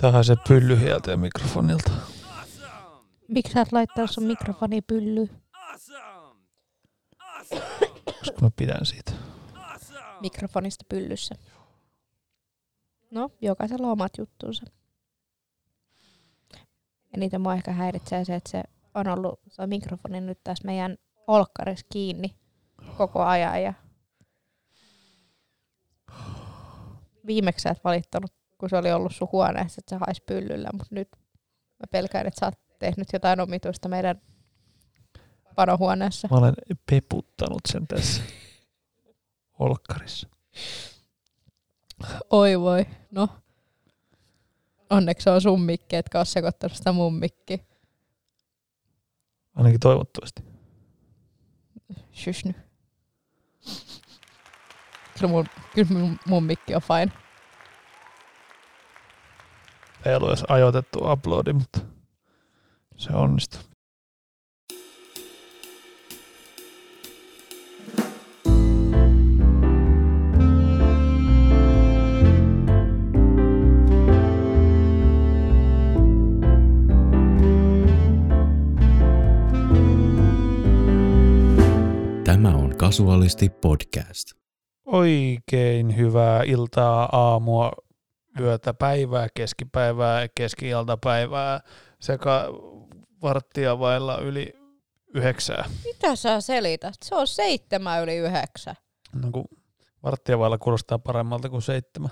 Tähän se pylly hieltä mikrofonilta. Miksi sä et laittanut sun mikrofoni pyllyyn? Koska mä pidän siitä. Mikrofonista pyllyssä. No, jokaisella on omat juttuunsa. Eniten mua ehkä häiritsee se, että se on ollut se mikrofoni nyt tässä meidän olkkarissa kiinni koko ajan. Ja viimeksi sä et valittanut, kun se oli ollut sun huoneessa, että se haisi pyllyllä, mutta nyt mä pelkään, että sä oot tehnyt jotain omituista meidän panohuoneessa. Mä olen peputtanut sen tässä olkkarissa. Oi voi, no. Onneksi on sun mikki, etkä ole sekoittanut sitä mun mikki. Ainakin toivottavasti. Shush nyt. Kyllä mun, kyllä mun, mun mikki on fine. Ei ollut edes ajoitettu uploadi, mutta se onnistui. Tämä on Kasuaalisti podcast. Oikein hyvää iltaa, aamua, yötä, päivää, keskipäivää, keski-iltapäivää sekä varttia vailla yli yhdeksää. Mitä sä selität? Se on seitsemän yli yhdeksän. No kun varttia vailla kuulostaa paremmalta kuin seitsemän.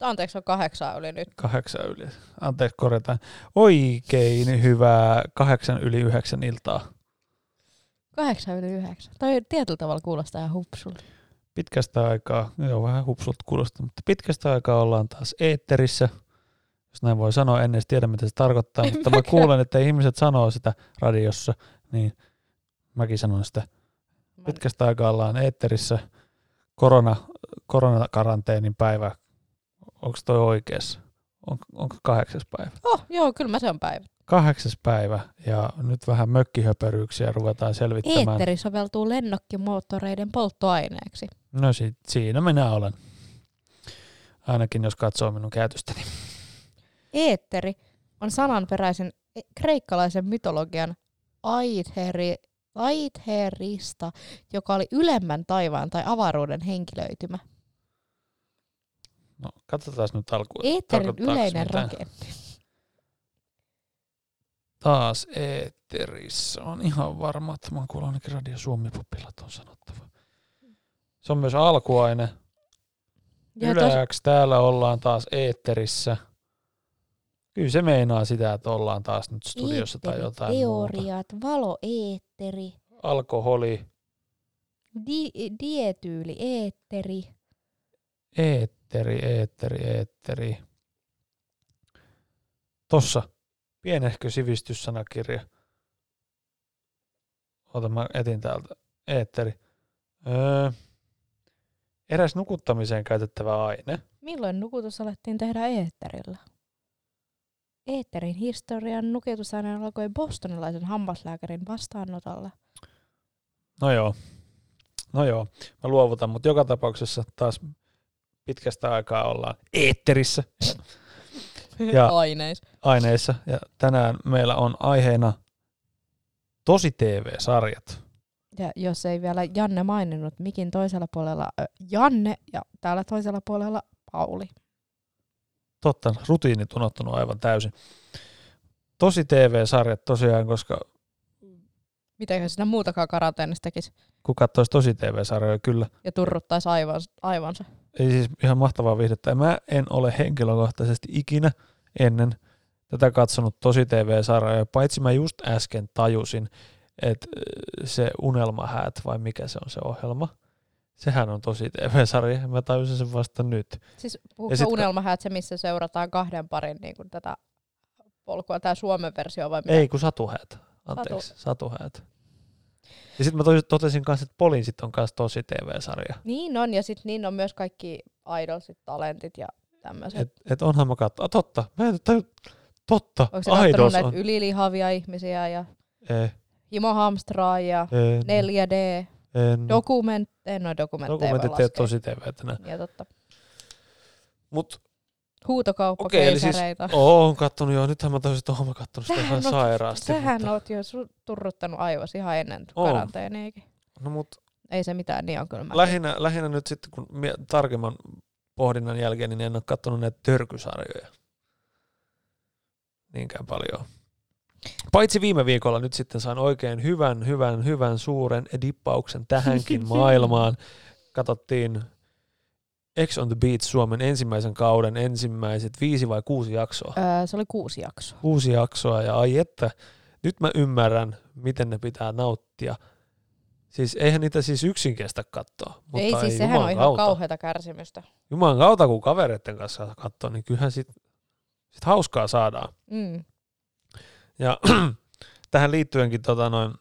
Anteeksi, on kahdeksan yli nyt. Kahdeksan yli. Anteeksi, korjataan. Oikein hyvää kahdeksan yli yhdeksän iltaa. Kahdeksan yli yhdeksän. Tai tietyllä tavalla kuulostaa ihan hupsulta. Pitkästä aikaa, joo vähän hupsulta kuulostaa, mutta pitkästä aikaa ollaan taas eetterissä. Jos näin voi sanoa, en edes tiedä mitä se tarkoittaa, En mutta mä kuulen, että ihmiset sanoo sitä radiossa, niin mäkin sanon sitä. Pitkästä aikaa ollaan eetterissä. Korona, koronakaranteenin päivä, onko toi oikeassa? On, onko kahdeksas päivä? Oh, joo, kyllä mä se on päivä. Kahdeksas päivä ja nyt vähän mökkihöperyyksiä ruvetaan selvittämään. Eetteri soveltuu lennokkimoottoreiden polttoaineeksi. No si- siinä minä olen. Ainakin jos katsoo minun käytöstäni. Eetteri on sananperäisen e- kreikkalaisen mytologian Aitheri, Aitherista, joka oli ylemmän taivaan tai avaruuden henkilöitymä. No katsotaan nyt alkuun. Eetterin yleinen mitään. rakenne. Taas eetterissä. On ihan varma, että mä oon kuullut ainakin Radio Suomi Poppilat on sanottava. Se on myös alkuaine. Ja tos, täällä ollaan taas eetterissä. Kyllä se meinaa sitä, että ollaan taas nyt studiossa tai jotain muuta. teoriat, valoeetteri, Alkoholi, di, dietyyli, eetteri. eetteri, eetteri, eetteri. Tossa pienehkö sivistyssanakirja. Ota mä etin täältä. Eetteri. Öö, eräs nukuttamiseen käytettävä aine. Milloin nukutus alettiin tehdä eetterillä? Eetterin historian nukutusaine alkoi bostonilaisen hammaslääkärin vastaanotolla. No joo. No joo, mä luovutan, mutta joka tapauksessa taas pitkästä aikaa ollaan eetterissä Ja- Aineis. aineissa. Ja tänään meillä on aiheena tosi TV-sarjat. Ja jos ei vielä Janne maininnut, mikin toisella puolella Janne ja täällä toisella puolella Pauli. Totta, rutiinit unohtunut aivan täysin. Tosi TV-sarjat tosiaan, koska Mitäköhän sinä muutakaan karanteenissa tekisi kun katsoisi tosi TV-sarjoja, kyllä. ja turruttaisi aivan, aivansa. Ei siis ihan mahtavaa viihdettä. Mä en ole henkilökohtaisesti ikinä ennen tätä katsonut tosi TV-sarjoja, paitsi mä just äsken tajusin, että se Unelmahäät vai mikä se on se ohjelma, sehän on tosi TV-sarja. Mä tajusin sen vasta nyt. Siis Ja puhuuko sit kun- unelmahäät se, missä seurataan kahden parin niin kuin tätä polkua, tämä Suomen versio vai mitä? Ei, kun Satuhäät. Anteeksi, Satu. Satuhäät. Ja sitten mä totesin kanssa, että Poliisit on kanssa tosi TV-sarja. Niin on, ja sitten niin on myös kaikki idolsit, talentit ja tämmöiset. Et, et onhan mä katso. Totta. Mä en taju. Totta. Onko se Idols näitä on. ylilihavia ihmisiä ja Ei, himohamstraa ja ei, 4D, en. dokument, en ole dokumentteja. Dokumentit ei ole tosi TV tänään. Ja totta. Mut. Okei, eli siis, oon kattonut joo, nythän mä toisin, että oon mä kattonut sitä ihan oot- sairaasti. Sähän mutta, oot jo turruttanut aivos ihan ennen Oon. karanteeniakin. No mut Ei se mitään, niin on kyllä mä. lähinnä, lähinnä nyt sitten, kun mie- tarkemman pohdinnan jälkeen, niin en ole kattonut näitä törkysarjoja niinkään paljon. Paitsi viime viikolla nyt sitten sain oikein hyvän, hyvän, hyvän suuren dippauksen tähänkin maailmaan. Katsottiin X on the Beach Suomen ensimmäisen kauden ensimmäiset viisi vai kuusi jaksoa. Öö, se oli kuusi jaksoa. Kuusi jaksoa ja ai että, nyt mä ymmärrän, miten ne pitää nauttia. Siis eihän niitä siis yksin kestä katsoa. Mutta ei siis, sehän on ihan kautta. kauheata kärsimystä. Jumalan kautta, kun kavereiden kanssa katsoo, niin kyllähän sit, sit hauskaa saadaan. Mm. Ja tähän liittyenkin tota noin,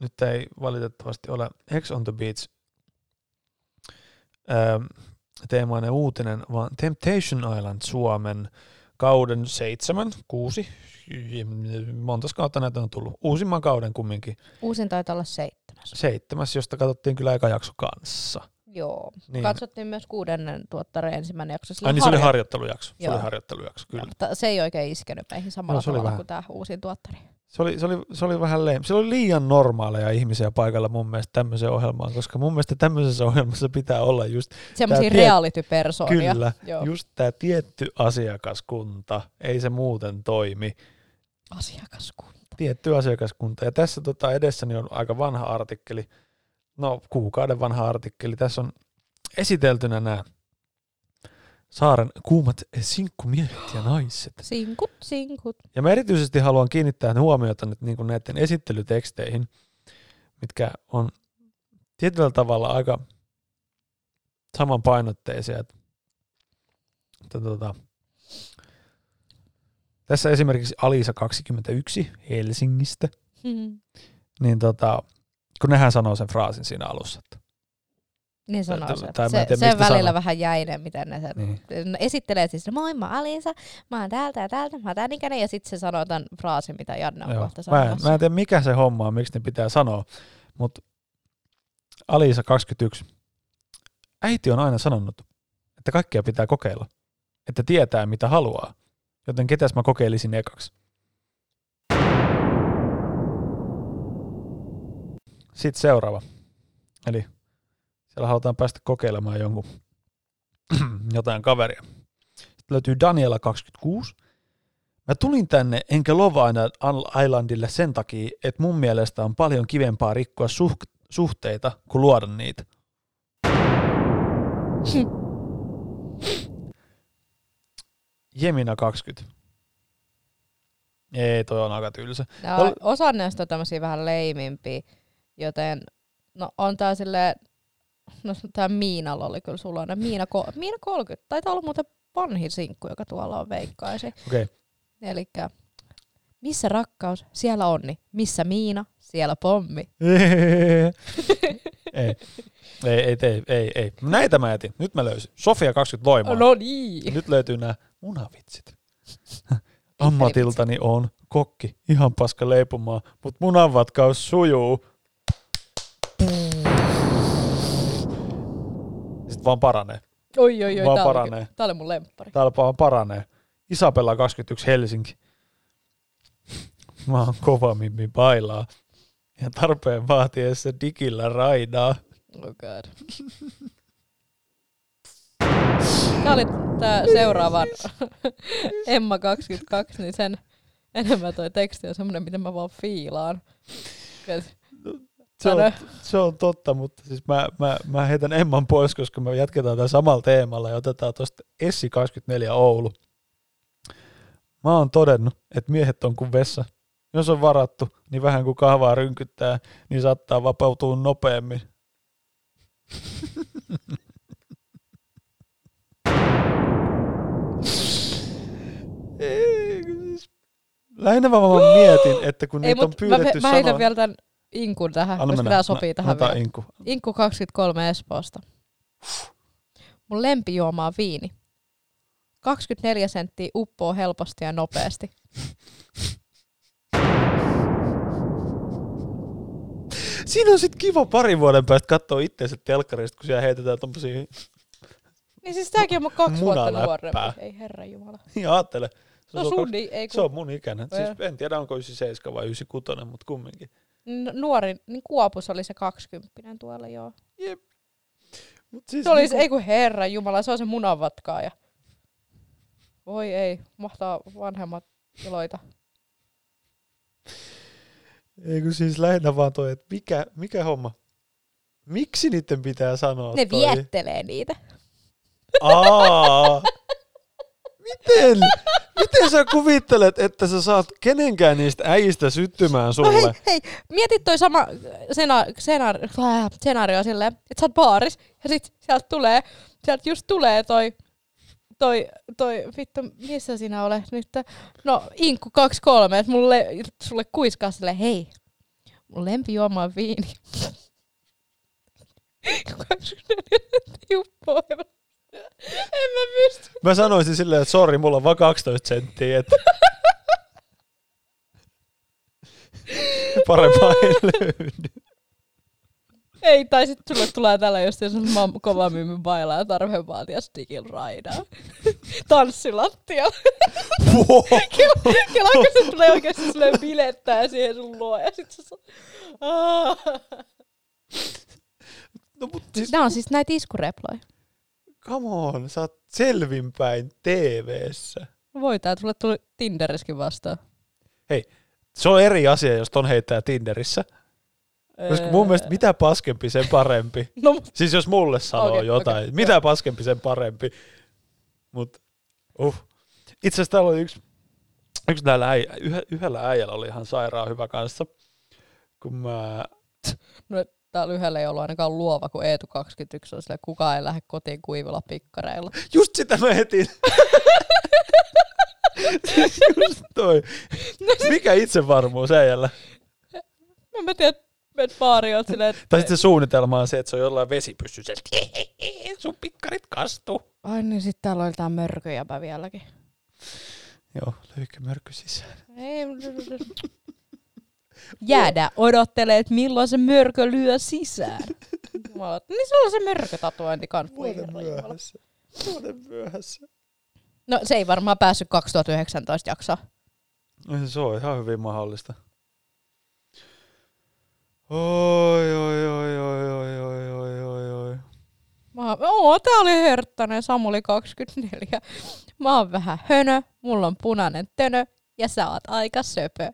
nyt ei valitettavasti ole X on the Beach ähm, teemainen uutinen, vaan Temptation Island Suomen kauden seitsemän, kuusi, monta kautta näitä on tullut. Uusimman kauden kumminkin. Uusin taitaa olla seitsemäs. Seitsemäs, josta katsottiin kyllä eka jakso kanssa. Joo. Niin. Katsottiin myös kuudennen tuottareen ensimmäinen jakso. Sillä Ai niin se oli harjo- harjoittelujakso. Se Joo. oli harjoittelujakso, kyllä. Mutta se ei oikein iskenyt meihin samalla se oli tavalla vähän. kuin tämä uusin tuottari. Se oli, se, oli, se oli vähän leim. Se oli liian normaaleja ihmisiä paikalla mun mielestä tämmöiseen ohjelmaan, koska mun mielestä tämmöisessä ohjelmassa pitää olla just, Semmoisia tiet- reality-persoonia. kyllä, Joo. just tämä tietty asiakaskunta. Ei se muuten toimi. Asiakaskunta. Tietty asiakaskunta. Ja tässä tota edessäni on aika vanha artikkeli, no kuukauden vanha artikkeli. Tässä on esiteltynä nämä Saaren kuumat sinkkumiehet ja naiset. Sinkut, sinkut. Ja mä erityisesti haluan kiinnittää huomiota nyt niin näiden esittelyteksteihin, mitkä on tietyllä tavalla aika samanpainotteisia. Että, että tota, tässä esimerkiksi Alisa 21 Helsingistä, Hmm. niin tota, kun nehän sanoo sen fraasin siinä alussa, että Niin sanoo Tai- se. tai Se, tiedä, se välillä sanoo. vähän jäinen, miten ne sen niin, no, esittelee siis, moi mä Alisa, mä oon täältä ja täältä, mä oon tän ikäinen, ja sitten se sanoo tämän fraasin, mitä Janne on joo. kohta Mä, en, mä en tiedä mikä se homma on, miksi ne pitää sanoa, mutta Alisa 21. Äiti on aina sanonut, että kaikkea pitää kokeilla, että tietää mitä haluaa, joten ketäs mä kokeilisin ekaksi. Sitten seuraava. Eli siellä halutaan päästä kokeilemaan jonkun jotain kaveria. Sitten löytyy Daniela 26. Mä tulin tänne enkä Love Islandille sen takia, että mun mielestä on paljon kivempaa rikkoa suh- suhteita kuin luoda niitä. Jemina 20. Ei, toi on aika tylsä. No, Tol- osa näistä on tämmöisiä vähän leimimpiä, joten no on tää silleen, no tää Miinalla oli kyllä suloinen. Miina, ko- Miina 30, taitaa olla muuten vanhin sinkku, joka tuolla on veikkaisi. Okei. Okay. Elikkä, missä rakkaus, siellä onni. Missä Miina, siellä pommi. ei. Ei, ei, ei, ei, ei. Näitä mä jätin. Nyt mä löysin. Sofia 20 loimaa. No niin. Nyt löytyy nämä munavitsit. Ammatiltani on kokki, ihan paska leipomaa, mutta munanvatkaus sujuu. Vaan paranee. Oi, oi, oi. Vaan Tää, oli, paranee. tää oli mun lemppari. Täällä vaan paranee. Isabella 21 Helsinki. Mä oon kova mimmi bailaa. Ja tarpeen vaatiessa digillä raidaa. Oh god. Tää oli tää seuraavan Emma 22, niin sen enemmän toi teksti on semmonen, mitä mä vaan fiilaan. Se on, se on totta, mutta siis mä, mä, mä heitän Emman pois, koska me jatketaan tämän samalla teemalla ja otetaan tuosta Essi 24 Oulu. Mä oon todennut, että miehet on kuin vessa. Jos on varattu, niin vähän kuin kahvaa rynkyttää, niin saattaa vapautua nopeammin. Ei, siis- Lähinnä mä vaan mietin, että kun Ei, niitä on mä, pyydetty mä sanoa... vielä tän inkun tähän, Anna koska mennä. tää sopii tähän Annetaan vielä. inku. Inkku 23 Espoosta. Mun lempijuoma on viini. 24 senttiä uppoo helposti ja nopeasti. Siinä on sitten kiva parin vuoden päästä katsoa itseensä telkkarista, kun siellä heitetään tommosia Niin siis tääkin on mun kaksi vuotta Munaläppää. nuorempi. Ei herra jumala. Niin ajattele. Se, No on sun, kaksi- niin, ei se kun on mun ikäinen. Siis en tiedä onko 97 vai 96, mutta kumminkin. Nuori, niin Kuopus oli se kaksikymppinen tuolla joo. Jep. Mut siis Se oli, niinku- ei kun herra jumala, se on se munanvatkaaja. Voi ei, mahtaa vanhemmat iloita. Ei kun siis lähinnä vaan toi, että mikä, mikä homma? Miksi niiden pitää sanoa Ne toi? viettelee niitä. Aa! Miten? Miten sä kuvittelet, että sä saat kenenkään niistä äijistä syttymään No sulle? hei, hei, mietit toi sama sena, senaari, skenaario silleen, että sä oot baaris ja sit sieltä tulee, sieltä just tulee toi, toi, toi, vittu, missä sinä olet nyt? No, Inkku 23, että mulle, sulle kuiskaa silleen, hei, mun lempijuoma on viini. 24 juppoa. En mä pysty. Mä sanoisin silleen, että sori, mulla on vaan 12 senttiä, että parempaa ei löydy. Ei, tai sitten sulle tulee tällä just jos on mam- kova myymy bailaa ja tarve vaatia stikil raidaa. Tanssilattialla. Kela, kun se tulee oikeasti silleen bilettää siihen sun luo ja sit sä sa- Aa. No mut siis, Nää on siis näitä iskureploja. Come on, sä oot selvinpäin TV-ssä. Voi tää tulle tuli Tinderiskin vastaan. Se on eri asia, jos ton heittää Tinderissä. Koska mun mielestä mitä paskempi, sen parempi. No, Siis jos mulle sanoo okay, jotain, okay, mitä paskempi, sen parempi. Mut, uh. Itse asiassa täällä oli yksi, yksi näillä äijä, yhdellä äijällä oli ihan sairaan hyvä kanssa. Kun mä, no täällä yhdellä ei ollut ainakaan luova, kun Eetu 21 on silleen, kukaan ei lähde kotiin kuivilla pikkareilla. just sitä mä etin. siis just toi. Mikä itsevarmuus äijällä? No mä tiedän, että baari on silleen, että... Tai sitten se suunnitelma on se, että se on jollain vesipyssyssä. Sun pikkarit kastuu. Ai niin, sit täällä oli tää mörköjäpä vieläkin. Joo, löykö mörkky sisään. Ei, Jäädä odottelee, että milloin se mörkö lyö sisään. Mä oon, niin sulla on se mörkötatuointi kans. Voi Vuoden jumala. myöhässä. Vuoden myöhässä. No se ei varmaan päässyt 2019 jaksoa. No se on ihan hyvin mahdollista. Oi, oi, oi, oi, oi, oi, oi, oi, oi. Mä oon, oo, tää oli herttainen, Samuli 24. Mä oon vähän hönö, mulla on punainen tönö ja sä oot aika söpö.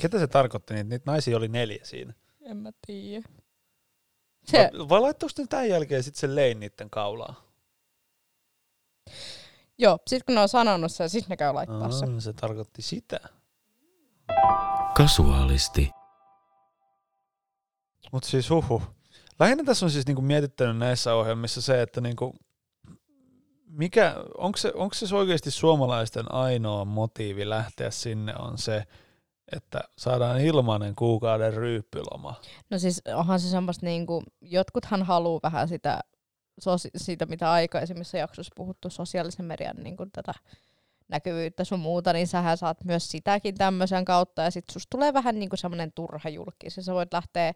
Ketä se tarkoitti? Niitä, niitä naisia oli neljä siinä. En mä tiedä. Se, Vai, vai laittoiko ne tämän jälkeen sitten sen lein niiden kaulaa? joo, sit kun ne on sanonut sen, sit ne käy laittaa sen. Aa, se tarkoitti sitä. Kasuaalisti. Mutta siis huhu. Lähinnä tässä on siis niinku mietittänyt näissä ohjelmissa se, että niinku, mikä, onko se, onko se oikeasti suomalaisten ainoa motiivi lähteä sinne on se, että saadaan ilmainen kuukauden ryyppyloma. No siis onhan se semmoista niinku, jotkuthan haluaa vähän sitä, sosi- siitä mitä aikaisemmissa jaksoissa puhuttu, sosiaalisen median niinku tätä näkyvyyttä sun muuta, niin sähän saat myös sitäkin tämmöisen kautta, ja sit susta tulee vähän niinku semmoinen turha julkis, ja sä voit lähteä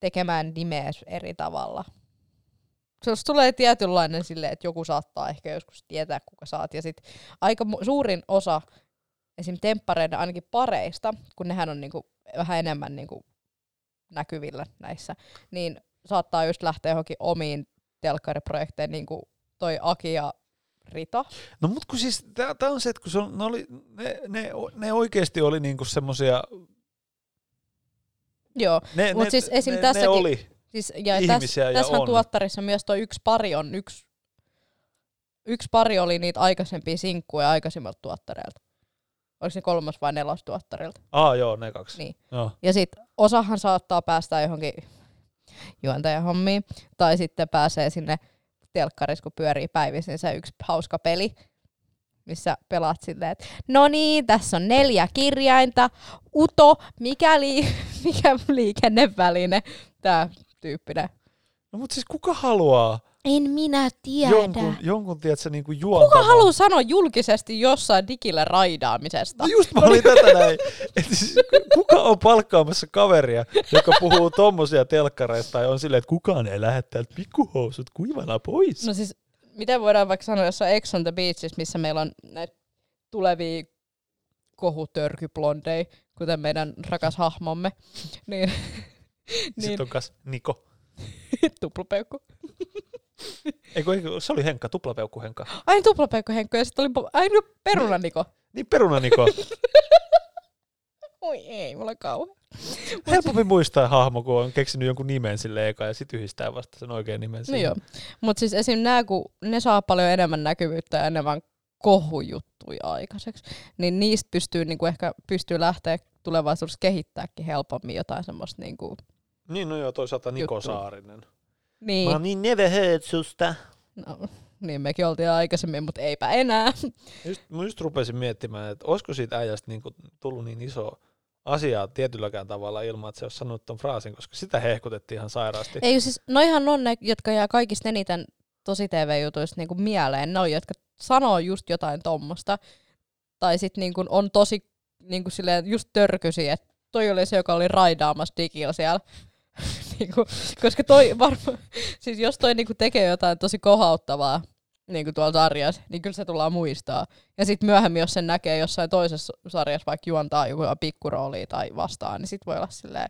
tekemään nimeä eri tavalla. Susta tulee tietynlainen silleen, että joku saattaa ehkä joskus tietää, kuka saat, ja sit aika mu- suurin osa esim. temppareiden ainakin pareista, kun nehän on niinku vähän enemmän niinku näkyvillä näissä, niin saattaa just lähteä johonkin omiin telkkariprojekteihin, niin kuin toi Aki ja Rita. No mut kun siis, tää on se, että kun se on, ne, oli, ne, ne, ne oikeasti oli niinku semmosia, Joo, ne, Mut ne, siis esim. ne, tässäkin- ne oli. siis, ja Ihmisiä täs, ja tässähän on. tuottarissa myös toi yksi pari on yksi, yksi pari oli niitä aikaisempia sinkkuja aikaisemmalta tuottareilta. Oliko se kolmas vai nelos tuottarilta? Aa joo, ne kaksi. Niin. Joo. Ja sit osahan saattaa päästä johonkin juontajahommiin, tai sitten pääsee sinne telkkarissa, kun pyörii päivisin se yksi hauska peli, missä pelaat silleen, että no niin, tässä on neljä kirjainta, uto, mikäli, mikä liikenneväline, tää tyyppinen. No mut siis kuka haluaa? En minä tiedä. Jonkun, jonkun tiedätkö, niin kuin juontavan. Kuka haluaa sanoa julkisesti jossain digillä raidaamisesta? No just mä olin tätä näin. Et siis, kuka on palkkaamassa kaveria, joka puhuu tommosia telkkareista tai on silleen, että kukaan ei lähde täältä pikkuhousut kuivana pois. No siis, miten voidaan vaikka sanoa jossain Ex on the Beaches, missä meillä on näitä tulevia kohutörkyblondei, kuten meidän rakas hahmomme, niin, Sitten niin on kas Niko. tuplapeukku. Eikö, eikö, se oli Henkka, tuplapeukku Henkka. Ai tuplapeukku Henkko ja sitten oli ai no, peruna Niko. Niin peruna Niko. Oi ei, mulla on kauhean. Helpompi muistaa hahmo, kun on keksinyt jonkun nimen sille eka ja sitten yhdistää vasta sen oikean nimen No siihen. joo. Mutta siis esim. nämä, kun ne saa paljon enemmän näkyvyyttä ja enemmän kohujuttuja aikaiseksi, niin niistä pystyy niinku ehkä pystyy lähteä tulevaisuudessa kehittääkin helpommin jotain semmoista niinku, Niin, no joo, toisaalta Niko Juttu. Saarinen. Niin, oon niin never heard susta. no, niin mekin oltiin aikaisemmin, mutta eipä enää. Just, mä just rupesin miettimään, että olisiko siitä äijästä niinku tullut niin iso asia tietylläkään tavalla ilman, että se olisi sanonut ton fraasin, koska sitä hehkutettiin ihan sairaasti. Ei siis, noihan on ne, jotka jää kaikista eniten tosi TV-jutuista niinku mieleen, ne on, jotka sanoo just jotain tommosta, tai sitten niinku on tosi niinku silleen just törkysi, että toi oli se, joka oli raidaamassa digillä siellä. niinku, koska toi varmaan, siis jos toi niinku tekee jotain tosi kohauttavaa niinku tuolla sarjassa, niin kyllä se tullaan muistaa. Ja sitten myöhemmin, jos sen näkee jossain toisessa sarjassa, vaikka juontaa joku pikkuroolia tai vastaan, niin sit voi olla silleen,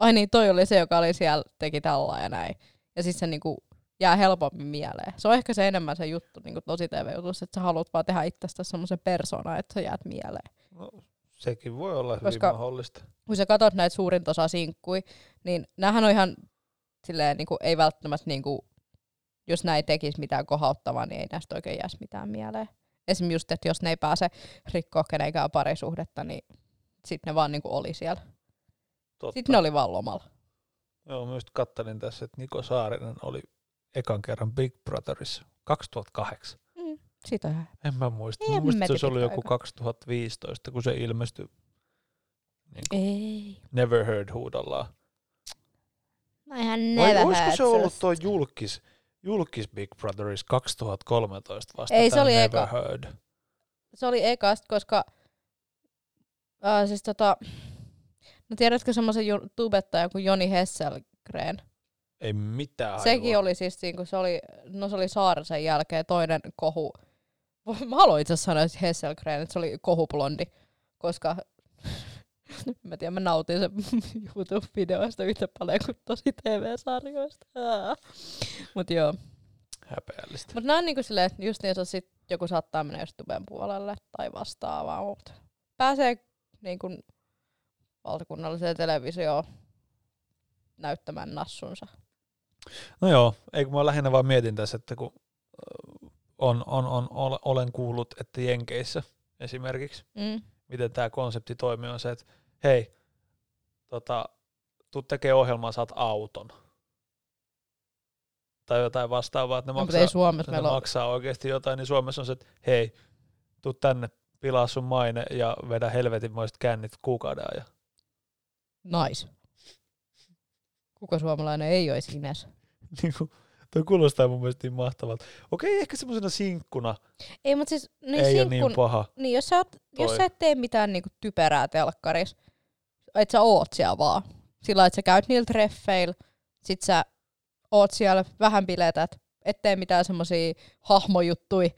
ai niin, toi oli se, joka oli siellä, teki tällä ja näin. Ja sitten se niinku jää helpommin mieleen. Se on ehkä se enemmän se juttu niinku tosi TV-jutussa, että sä haluat vaan tehdä itsestä semmoisen persoonan, että sä jäät mieleen. No, sekin voi olla hyvin Koska- mahdollista. Kun sä katsot näitä suurinta osaa sinkkui, niin näähän on ihan silleen, niinku, ei välttämättä, niinku, jos näin tekisi mitään kohauttavaa, niin ei näistä oikein jäisi mitään mieleen. Esimerkiksi just, että jos ne ei pääse rikkoa kenenkään parisuhdetta, niin sitten ne vaan niinku oli siellä. Totta. Sitten ne oli vaan lomalla. Joo, just kattelin tässä, että Niko Saarinen oli ekan kerran Big Brotherissa 2008. Mm. Siitä on ihan En mä muista. Mä muistin, että se ollut joku pitkä 2015, kun se ilmestyi niin kuin Ei. Never Heard huudollaan. No ihan Vai olisiko se ollut tuo julkis, julkis Big Brotherissa 2013 vasta Ei, se oli Never eka. Heard? Se oli ekast, koska äh, siis tota, no tiedätkö semmoisen tubettajan kuin Joni Hesselgren? Ei mitään Sekin hajua. oli siis, niin kun se oli, no se oli Saarisen jälkeen toinen kohu. Mä haluan itse asiassa sanoa että Hesselgren, että se oli kohuplondi, koska mä tiedän, mä nautin sen YouTube-videoista yhtä paljon kuin tosi TV-sarjoista. Mutta joo. Häpeällistä. Mutta nämä on niinku silleen, että just niin, jos sit joku saattaa mennä just tuben puolelle tai vastaavaa, mutta pääsee niinku valtakunnalliseen televisioon näyttämään nassunsa. No joo, eikö mä lähinnä vaan mietin tässä, että kun on, on, on, ole- olen kuullut, että Jenkeissä esimerkiksi, Mm. Miten tämä konsepti toimii, on se, että hei, tota, tuu tekee ohjelmaa, saat auton. Tai jotain vastaavaa, että ne No, maksaa, ei Suomessa ne ole. maksaa oikeasti jotain, niin Suomessa on se, että hei, tuu tänne, pilaa sun maine ja vedä helvetinmoiset kännit kuukauden ajan. Nice. Kuka suomalainen ei olisi Ines? Toi kuulostaa mun mielestä niin mahtavalta. Okei, ehkä semmoisena sinkkuna Ei, mutta siis niin ei ole sinkkun, niin paha. niin jos sä, oot, jos sä et tee mitään niinku typerää telkkaris, että sä oot siellä vaan. Sillä että sä käyt niillä treffeillä, sit sä oot siellä, vähän biletät, et tee mitään semmosia hahmojuttuja.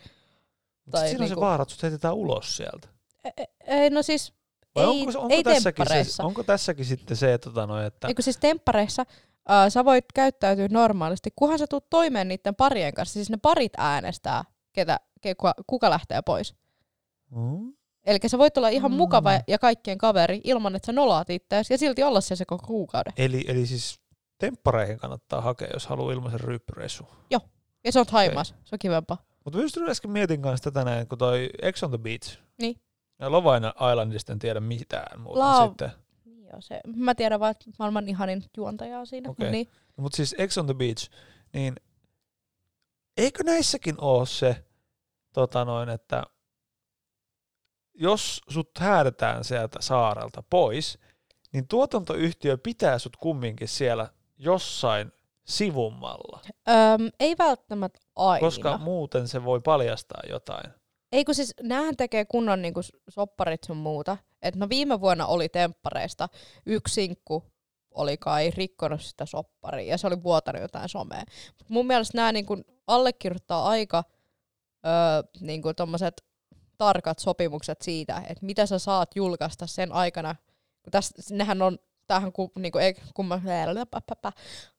Mutta Tai siinä on se niinku- vaara, että sut heitetään ulos sieltä. E- e- Ei, no siis, Vai ei, onko, onko, ei tässäkin se, onko tässäkin sitten se, että, tota, no, että Eikö siis temppareissa äh, sä voit käyttäytyä normaalisti, kunhan sä tuut toimeen niiden parien kanssa. Siis ne parit äänestää, ketä, ke, kuka, kuka lähtee pois. mm, Eli sä voit olla ihan Mm. mukava ja kaikkien kaveri ilman, että sä nolaat itseäsi ja silti olla siellä se koko kuukauden. eli, eli siis temppareihin kannattaa hakea, jos haluaa ilmaisen ryyppyreissu. Ja se on haimas, se on kivempaa. Mutta just äsken mietin kanssa tätä näin, kun toi Ex on the Beach. Niin. Ja Love Islandista en tiedä mitään muuta Love- sitten. Joo, se, mä tiedän vaan, että maailman ihanin juontaja on siinä. Okay. Niin. No, mutta siis Ex on the Beach, niin eikö näissäkin ole se, tota noin, että jos sut häädetään sieltä saarelta pois, niin tuotantoyhtiö pitää sut kumminkin siellä jossain sivummalla, Öm, ei välttämättä aina. koska muuten se voi paljastaa jotain. Ei kun siis, näähän tekee kunnon niinku sopparit sun muuta. Et no viime vuonna oli temppareista yksi sinkku oli kai rikkonut sitä sopparia ja se oli vuotanut jotain somea. Mut mun mielestä nämä niinku allekirjoittaa aika öö, niinku tommoset tarkat sopimukset siitä, että mitä sä saat julkaista sen aikana. Kun tästä, nehän on, tämähän ku, niinku, ei, kun, mä,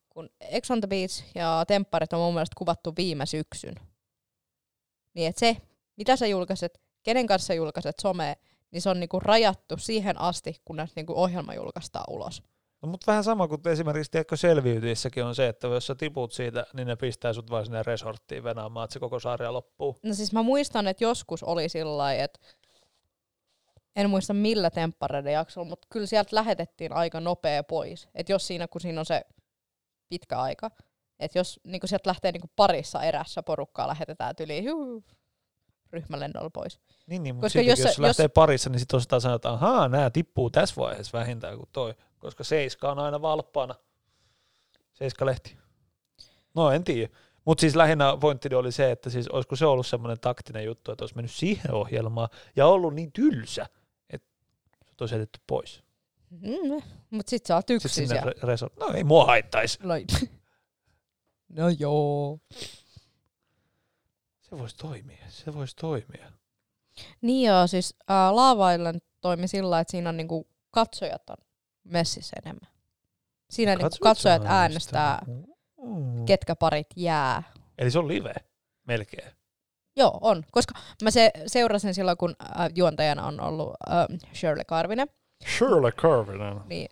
kun Ex on the Beach ja Tempparit on mun mielestä kuvattu viime syksyn. Niin että se, mitä sä julkaiset, kenen kanssa julkaiset somea, niin se on niinku rajattu siihen asti, kunnes niinku ohjelma julkaistaan ulos. No, mutta vähän sama kuin esimerkiksi tiedätkö, selviytyissäkin on se, että jos sä tiput siitä, niin ne pistää sut vaan sinne resorttiin venaamaan, että se koko sarja loppuu. No siis mä muistan, että joskus oli sillä että en muista millä temppareiden jaksolla, mutta kyllä sieltä lähetettiin aika nopea pois. Että jos siinä, kun siinä on se pitkä aika, että jos niin sieltä lähtee niin parissa erässä porukkaa lähetetään yli ryhmälennolla pois. Niin, niin mutta Koska jos, jos, jos lähtee jos... parissa, niin sitten osataan sanoa, että ahaa, nämä tippuu tässä vaiheessa vähintään kuin toi, koska Seiska on aina valppaana. Seiska-lehti. No en tiedä. Mutta siis lähinnä pointtini oli se, että siis olisiko se ollut semmoinen taktinen juttu, että olisi mennyt siihen ohjelmaan ja ollut niin tylsä, että se olisi jätetty pois. Mm, mutta sitten sä oot yksin sit siellä. Re- no ei mua haittaisi. No, no joo. Se voisi toimia, se voisi toimia. Niin joo, siis äh, Lava Island toimi sillä että siinä on niinku katsojat on messissä enemmän. Siinä niinku katsojat äänestää, mm. ketkä parit jää. Eli se on live, melkein. Joo, on. Koska mä se, seurasin silloin, kun äh, juontajana on ollut äh, Shirley Karvinen. Shirley Karvinen. Niin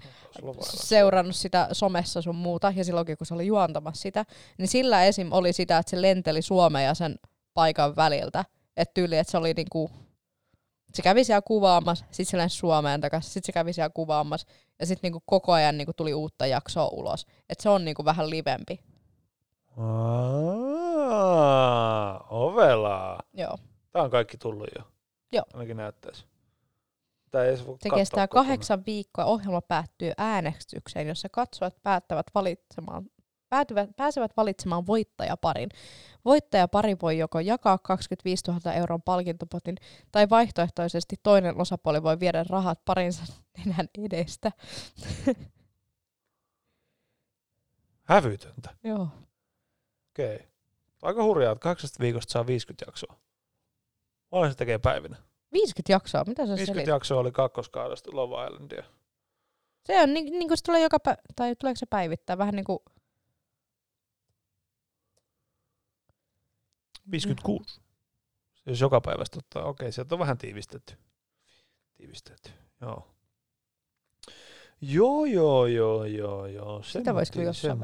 seurannut sitä somessa sun muuta, ja silloinkin kun se oli juontamassa sitä, niin sillä esim. oli sitä, että se lenteli Suomeen ja sen paikan väliltä. Että tyyli, että se oli niinku, se kävi siellä kuvaamassa, sitten se Suomeen takaisin, sitten se kävi siellä kuvaamassa, ja sitten niinku koko ajan niinku tuli uutta jaksoa ulos. Että se on niinku vähän livempi. Aa, ovelaa. Joo. Tämä on kaikki tullut jo. Joo. Ainakin näyttäisi. Tämä ei se kestää kahdeksan viikkoa. Ohjelma päättyy äänestykseen, jossa katsojat päättävät valitsemaan päätyvät, pääsevät valitsemaan voittajaparin. Voittajapari voi joko jakaa 25 000 euron palkintopotin tai vaihtoehtoisesti toinen osapuoli voi viedä rahat parinsa nenän edestä. Hävytöntä. Joo. Okei. Okay. Aika hurjaa, että kahdeksasta viikosta saa 50 jaksoa. Olen se tekee päivinä. 50 jaksoa? Mitä se 50 selit? jaksoa oli kakkoskaudesta Love Islandia. Se on niin, niin kuin se tulee joka päivä, tai tuleeko se päivittää? Vähän niin kuin 56. Jos joka päivästä ottaa, okei, sieltä on vähän tiivistetty. Tiivistetty, joo. Joo, joo, joo, joo, joo. Sitä voisi kyllä jossain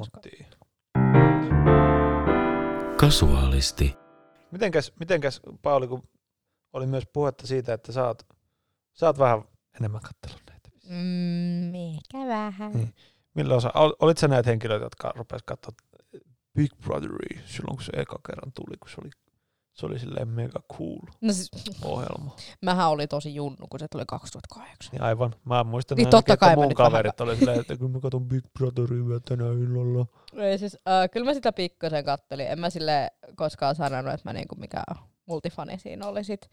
Kasuaalisti. Mitenkäs, mitenkäs, Pauli, kun oli myös puhetta siitä, että sä oot, sä oot vähän enemmän kattellut näitä. Mm, ehkä vähän. Niin. Millä osa, olit sä näitä henkilöitä, jotka rupes katsoa Big Brotheri silloin, kun se eka kerran tuli, kun se oli, se oli silleen mega cool no siis, ohjelma. Mähän oli tosi junnu, kun se tuli 2008. Niin aivan. Mä muistan, niin totta kai että mun kaverit oli silleen, että kun mä katson Big Brotheria tänä illalla. Ei siis, äh, kyllä mä sitä pikkasen kattelin. En mä sille koskaan sanonut, että mä niinku mikä multifani siinä oli sit.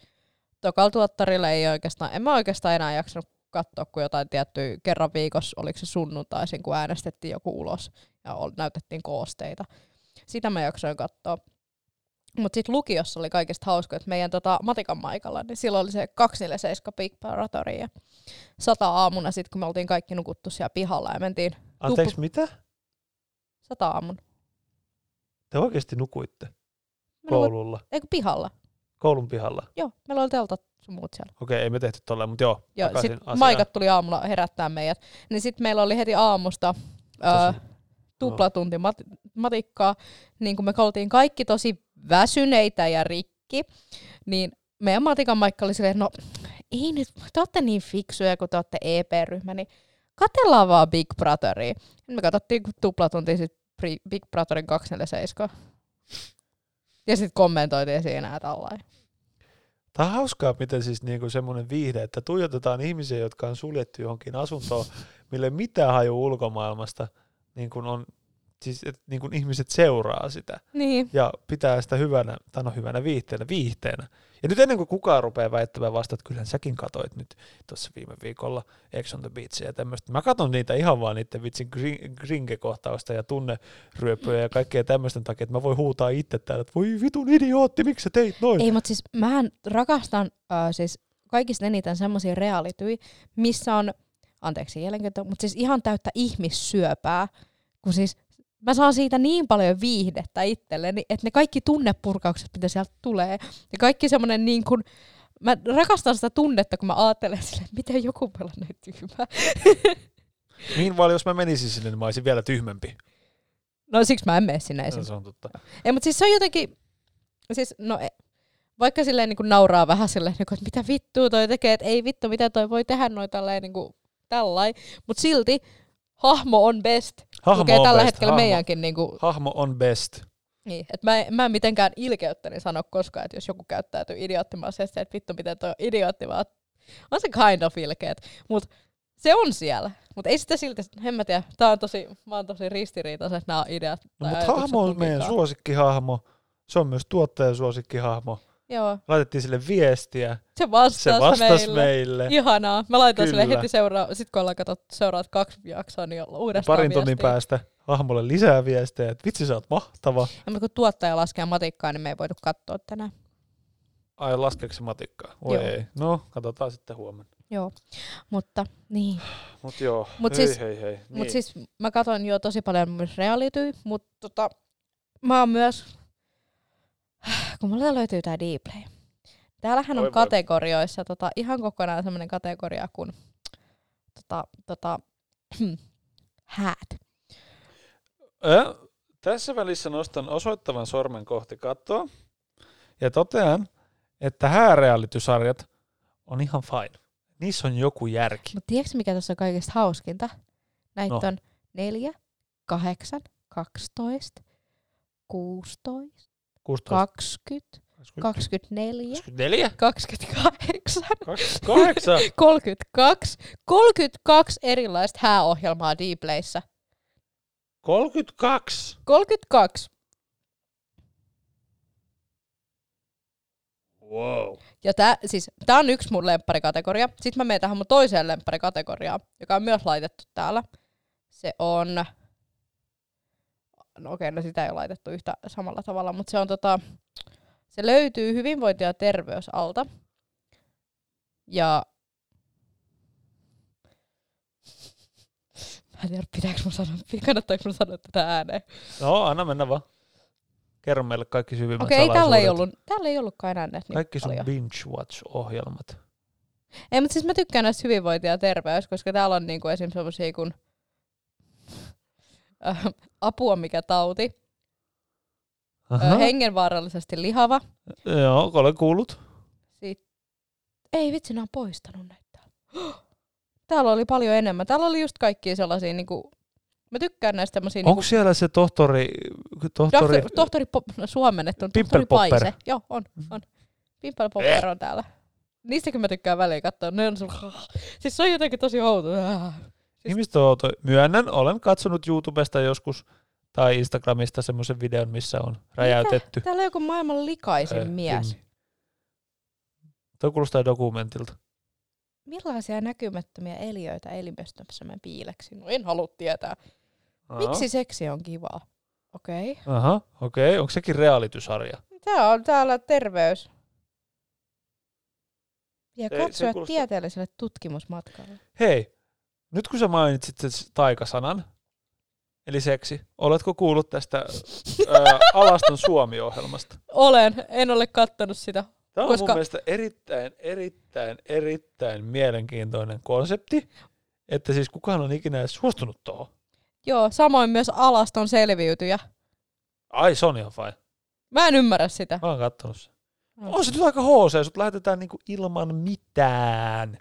Tokal tuottarilla ei oikeastaan, en mä oikeastaan enää jaksanut katsoa, kun jotain tiettyä kerran viikossa, oliko se sunnuntaisin, kun äänestettiin joku ulos ja näytettiin koosteita sitä mä jaksoin katsoa. Mutta sitten lukiossa oli kaikista hauska, että meidän tota, matikan maikalla, niin silloin oli se 247 Big Paratori ja sata aamuna sitten, kun me oltiin kaikki nukuttu siellä pihalla ja mentiin... Anteeksi, tupu- mitä? Sata aamun. Te oikeasti nukuitte koululla? Eikö pihalla? Koulun pihalla? Joo, meillä oli teltat sun muut siellä. Okei, ei me tehty tolleen, mutta joo. Joo, sit maikat tuli aamulla herättää meidät. Niin sitten meillä oli heti aamusta... Öö, tuplatunti mat- matikkaa, niin kun me oltiin kaikki tosi väsyneitä ja rikki, niin meidän matikan maikka oli silleen, no ei nyt, te olette niin fiksuja, kun te olette EP-ryhmä, niin katellaan vaan Big Brotheria. Me katsottiin tuplatunti sit Big Brotherin 247. Ja sitten kommentoitiin siinä tällainen. Tämä on hauskaa, miten siis niinku semmoinen viihde, että tuijotetaan ihmisiä, jotka on suljettu johonkin asuntoon, mille mitään haju ulkomaailmasta – niin kuin on siis, että niin kuin ihmiset seuraa sitä Niin. ja pitää sitä hyvänä, tai no hyvänä viihteenä, viihteenä. Ja nyt ennen kuin kukaan rupeaa väittämään vasta, että kyllähän säkin katoit nyt tuossa viime viikolla Ex on the Beach ja tämmöistä. Mä katon niitä ihan vaan niiden vitsin grin- gringe-kohtausta ja tunneryöppöjä ja kaikkea tämmöisten takia, että mä voin huutaa itse täällä, että voi vitun idiootti, miksi sä teit noin? Ei, mutta siis mähän rakastan äh, siis kaikista eniten semmoisia realityjä, missä on, anteeksi jälkeen, mutta siis ihan täyttä ihmissyöpää, kun siis mä saan siitä niin paljon viihdettä itselleni, että ne kaikki tunnepurkaukset, mitä sieltä tulee, ja kaikki semmoinen niin kuin, mä rakastan sitä tunnetta, kun mä ajattelen sille, että miten joku voi olla näin tyhmä. Niin vaan jos mä menisin sinne, niin mä olisin vielä tyhmempi. No siksi mä en mene sinne No, esim. se on totta. Ei, mutta siis se on jotenkin, siis no e- vaikka silleen niin kuin nauraa vähän silleen, niin kuin, että mitä vittua toi tekee, että ei vittu, mitä toi voi tehdä noin tälleen niin kuin tällain, mutta silti hahmo on best. Hahmo Lukee on tällä best. hetkellä hahmo, meidänkin niin kuin, hahmo on best. niin, että mä, mä en mitenkään ilkeyttäni sano koskaan, että jos joku käyttäytyy idioottimaisesti, että vittu miten toi on idiootti, vaan on se kind of ilkeet, mutta se on siellä. Mutta ei sitä silti, en mä tiedä, tää on tosi, mä oon tosi ristiriitaisen, että nämä on ideat. No, mutta hahmo on meidän suosikkihahmo. Se on myös tuottajan suosikkihahmo. Joo, Laitettiin sille viestiä. se vastasi, Se vastasi meille. meille. Ihanaa. Mä sille Kyllä. heti seuraa, sit kun ollaan katsottu seuraavat kaksi jaksoa, niin uudestaan Parin tunnin viestiä. päästä hahmolle lisää viestejä, että vitsi sä oot mahtava. Ja mutta kun tuottaja laskee matikkaa, niin me ei voitu katsoa tänään. Ai laskeeko se matikkaa? Voi Joo. ei. No, katsotaan sitten huomenna. Joo. Mutta niin. Mut joo, Mut hei siis- hei hei. Niin. Mut siis mä katon jo tosi paljon myös reality, mutta tota, mä oon myös, kun mulla löytyy tää Dplay. Täällähän on Oi voi. kategorioissa tota, ihan kokonaan semmoinen kategoria kuin tota, tota, häät. Ö, tässä välissä nostan osoittavan sormen kohti kattoa ja totean, että häärealitysarjat on ihan fine. Niissä on joku järki. Mutta tiedätkö mikä tässä on kaikista hauskinta? Näitä No. on 4, 8, 12, 16, 16, 20, 20, 24, 24, 28, 28. 32, 32 erilaista hääohjelmaa Dplayssä. 32. 32. Wow. Ja tää, siis, tää on yksi mun lempparikategoria. Sitten mä menen tähän mun toiseen lempparikategoriaan, joka on myös laitettu täällä. Se on... No okei, no sitä ei ole laitettu yhtä samalla tavalla, mutta se on tota... Se löytyy hyvinvointi- ja terveys alta. Ja... Mä en tiedä, pitääkö mun sanoa, kannattaako mun sanoa tätä ääneen. No, anna mennä vaan. Kerro meille kaikki syvimmät Okei, okay, täällä ei, ollut, täällä ei ollutkaan enää näitä niin Kaikki sun paljon. binge-watch-ohjelmat. Ei, mutta siis mä tykkään näistä hyvinvointi ja terveys, koska täällä on niinku esim. semmosia kuin äh, apua mikä tauti, Aha. hengenvaarallisesti lihava. Joo, olen kuullut. Sit... Ei vitsi, ne on poistanut näitä. täällä. Oli paljon enemmän. Täällä oli just kaikkia sellaisia, niinku, mä tykkään näistä semmosia Onko niinku, siellä se tohtori, tohtori, tohtori, tohtori po, no, suomennettu, tohtori Pimpelpopper. Paise. Joo, on, on. Pimpel Popper on täällä. Niistäkin mä tykkään väliin katsoa. Ne on se, siis se on jotenkin tosi outo. Ihmiset on outo. Myönnän, olen katsonut YouTubesta joskus tai Instagramista semmoisen videon, missä on räjäytetty. Täällä on joku maailman likaisin äh, mies. Kimi. Tuo kuulostaa dokumentilta. Millaisia näkymättömiä eliöitä elimistössä mä piileksin? No en halua tietää. Aha. Miksi seksi on kivaa? Okei. Okay. Aha, okei. Okay. Onko sekin realitysarja? Tää on täällä terveys. Ja katsoa kuulostaa- tieteelliselle tutkimusmatkalle. Hei, nyt kun sä mainitsit sen taikasanan, eli seksi, oletko kuullut tästä ää, Alaston Suomi-ohjelmasta? Olen, en ole kattonut sitä. Tämä on Koska- mun mielestä erittäin, erittäin, erittäin mielenkiintoinen konsepti, että siis kukaan on ikinä edes suostunut tuohon. Joo, samoin myös alaston selviytyjä. Ai, se on ihan fine. Mä en ymmärrä sitä. Mä oon kattonut sen. Mm. On se nyt aika HC, sut lähetetään niinku ilman mitään.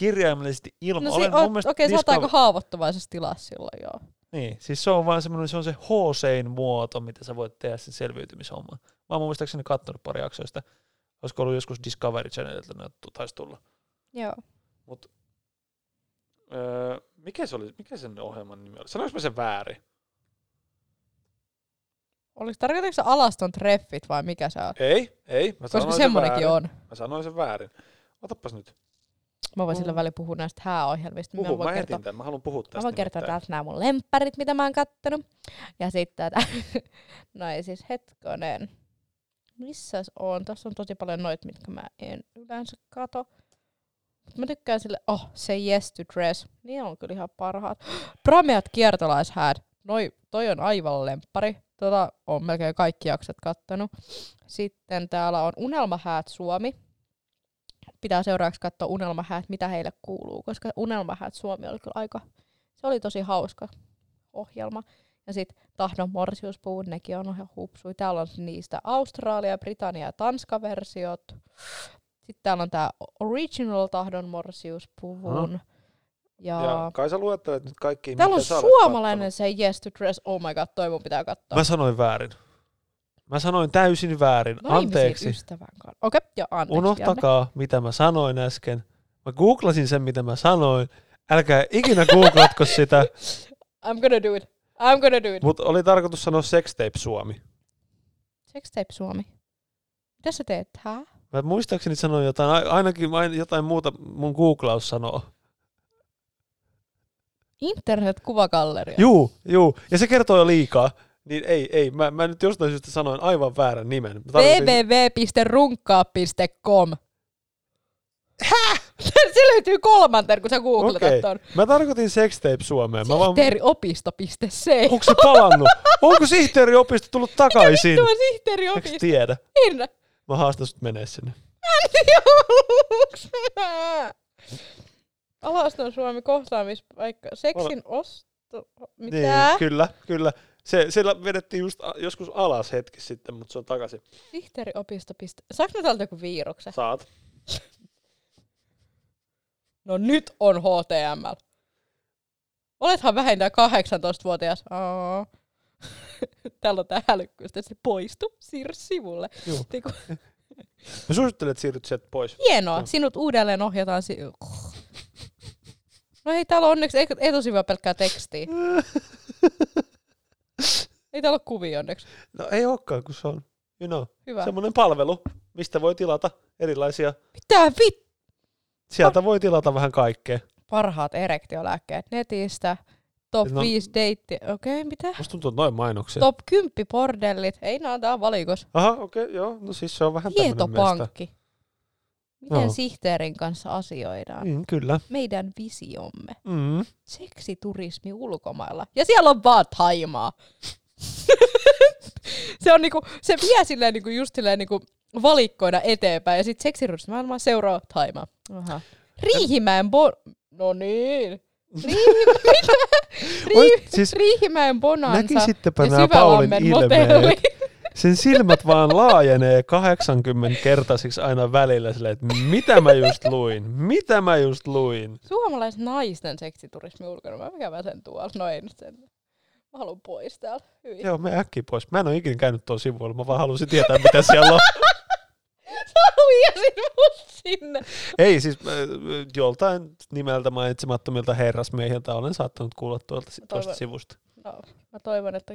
Kirjaimellisesti ilman. No si- Olen o- mun mielestä okei, sä oot Discover- aika haavoittuvaisessa tilassa silloin, joo. Niin, siis se on vaan semmoinen, se on se HCin muoto, mitä sä voit tehdä sen selviytymishomman. Mä oon muistaakseni kattonut pari jaksoista. Olisiko ollut joskus Discovery Channelilta ne taisi tulla. Joo. Öö, mikä se oli, mikä sen ohjelman nimi oli? Sanoinko mä sen väärin? Oliko tarkoitatko se alaston treffit vai mikä se on? Ei, ei. Mä Koska sanoin sen semmonenkin väärin. on. Mä sanoin sen väärin. Otapas nyt. Mä voin Mm. sillä välillä puhua näistä hääohjelmista. Puhu, voin mä kertoa, tämän. Mä haluan puhua tästä mä voin kertoa täältä nämä mun lempparit, mitä mä oon kattonut. Ja sitten tätä, no ei siis hetkonen. Missäs on? Tässä on tosi paljon noita, mitkä mä en yleensä kato. Mut Mä tykkään sille, oh, Say Yes to Dress. Niin on kyllä ihan parhaat. Prameat kiertolaishäät. Noi, toi on aivan lemppari. Tota on melkein kaikki jaksot kattonut. Sitten täällä on Unelmahäät Suomi. Pitää seuraavaksi katsoa Unelmahäät, mitä heille kuuluu, koska Unelmahäät Suomi oli kyllä aika, se oli tosi hauska ohjelma. Ja sitten Tahdon morsiuspuvut, nekin on ihan hupsui. Täällä on niistä Australia, Britannia ja Tanska versiot. Sitten täällä on tämä Original Tahdon morsiuspuvun. Ja, Ja kai sä luettelet nyt kaikki, täällä on suomalainen se Yes to Dress. Oh my god, toi mun pitää katsoa. Mä sanoin väärin. Mä sanoin täysin väärin. Naimisiin Anteeksi. ystävän kanssa. Okei, okay, joo, anteeksi. Janne. Unohtakaa, mitä mä sanoin äsken. Mä googlasin sen, mitä mä sanoin. Älkää ikinä googlatko sitä. I'm gonna do it. I'm gonna do it. Mutta oli tarkoitus sanoa sextape Suomi. Sextape Suomi. Mitä sä teet? Hää? Mä muistaakseni sanoin jotain, ai- ainakin ain- jotain muuta mun googlaus sanoo. Internet-kuvagalleria. Juu, juu. Ja se kertoo jo liikaa. Niin ei, ei. Mä, mä nyt jostain syystä sanoin aivan väärän nimen. Www.runkkaa.com Häh? Se löytyy kolmanten, kun sä googletat Okei. ton. Mä tarkoitin sextape Suomeen. Mä vaan... Sihteeriopisto.c. Onko se palannut? Onko sihteeriopisto tullut takaisin? Tuo Eikö sihteeriopisto. tiedä? Hirnä. Mä haastan sut menee sinne. Alaston Suomi kohtaamispaikka. Seksin osto... Mitä? Niin, kyllä, kyllä. Se, siellä vedettiin just a- joskus alas hetki sitten, mutta se on takaisin. Sihteeriopisto. Saanko mä täältä joku viruksen? Saat. No nyt on HTML. Olethan vähintään 18-vuotias. Aa. Täällä on tää hälykkyys, että se poistu, siirry sivulle. Joo. Mä suosittelen, että siirryt sieltä pois. hienoa, Joo. sinut uudelleen ohjataan. Si- no ei täällä on onneksi ei- etusivulla pelkkää tekstiä. Ei täällä ole kuvia onneksi. No ei olekaan, kun se on, you know, Hyvä. semmoinen palvelu, mistä voi tilata erilaisia. Mitä vit? Sieltä voi tilata vähän kaikkea. Parhaat erektiolääkkeet netistä. Top No- 5 deitti. Okei, mitä? Musta tuntuu, että noin mainoksia. Top 10 bordellit. Ei nää on tää valikos. Aha, okei, okay, joo. No siis se on vähän. Tietopankki. Miten Joo. sihteerin kanssa asioidaan? Mm, kyllä. Meidän visiomme. Mm. Seksiturismi ulkomailla. Ja siellä on vaan Taimaa. Se on niinku, se vie silleen niinku just silleen niinku valikkoina eteenpäin. Ja sit seksiturismi maailmaa seuraa Taimaa. Aha. Riihimäen bo... No niin. Riihimä... Mitä? Ois- Rii... siis Riihimäen bonansa. näkisittepä ja Paulin ilmeet. Sen silmät vaan laajenee 80 kertaisiksi aina välillä silleen, että mitä mä just luin, mitä mä just luin. Suomalais naisten seksiturismi ulkona. Mä käyn sen tuolla. No ei nyt sen. Mä haluan pois täältä. Hyvin. Joo, me äkkiä pois. Mä en ole ikinä käynyt tuolla sivuilla, mä vaan halusin tietää, mitä siellä on. Sä huijasit mut sinne. Ei siis äh, joltain nimeltä mainitsemattomilta herrasmiehiltä olen saattanut kuulla tuolta toivon- sivusta. No, mä toivon, että,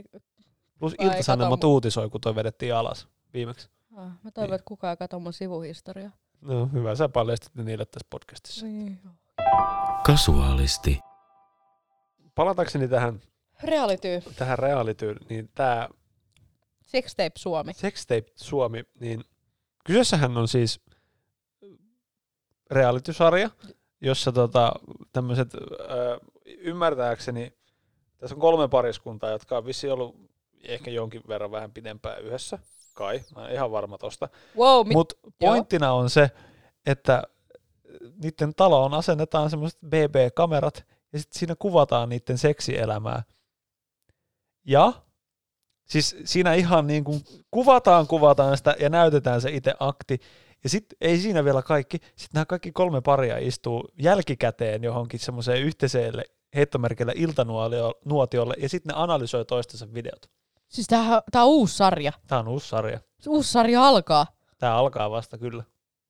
Plus Ilta-Sanomat mu- uutisoi, kun toi vedettiin alas viimeksi. ah, mä toivon, Niin. että kukaan ei katso mun sivuhistoriaa. No hyvä, sä paljastit ne niille tässä podcastissa. Niin. Kasuaalisti. Palatakseni tähän, Reality. tähän realityyn, niin tämä Sextape Suomi. Sextape Suomi, niin kyseessähän on siis reality-sarja, jossa tota, tämmöiset, ymmärtääkseni, tässä on kolme pariskuntaa, jotka on vissiin ollut ehkä jonkin verran vähän pidempään yhdessä, kai, mä en ihan varma tosta. Wow, mit- Mutta pointtina on se, että niiden taloon asennetaan semmoiset BB-kamerat ja sitten siinä kuvataan niiden seksielämää. Ja siis siinä ihan niin kuin kuvataan, kuvataan sitä ja näytetään se itse akti. Ja sitten ei siinä vielä kaikki. Sitten nämä kaikki kolme paria istuu jälkikäteen johonkin semmoiseen yhteiselle heittomerkillä iltanuotiolle ja sitten ne analysoi toistensa videot. siis tää, tää on uusi sarja. Tämä on uusi sarja. Se uusi sarja alkaa. Tämä alkaa vasta kyllä.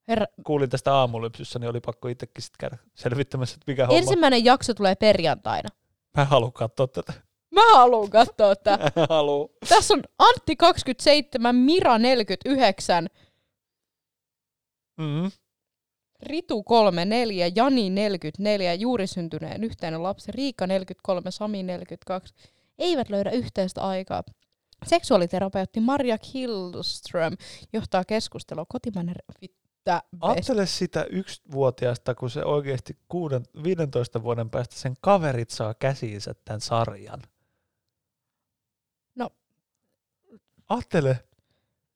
Herra, kuulin tästä aamulypsyssä, niin oli pakko itsekin sitten käydä selvittämässä, että mikä homma. ensimmäinen jakso tulee perjantaina. Mä en halua katsoa tätä. Mä haluan katsoa tää. Haluu. Tässä on Antti 27, Mira 49, Mm. Ritu 34, Jani 44, juuri syntyneen yhteinen lapsi, Riikka 43, Sami 42, eivät löydä yhteistä aikaa. Seksuaaliterapeutti Maria Killström johtaa keskustelua kotimainen vittä. Ajattele sitä yksivuotiaasta, kun se oikeasti kuuden, 15 vuoden päästä sen kaverit saa käsiinsä tämän sarjan. No. Ajattele.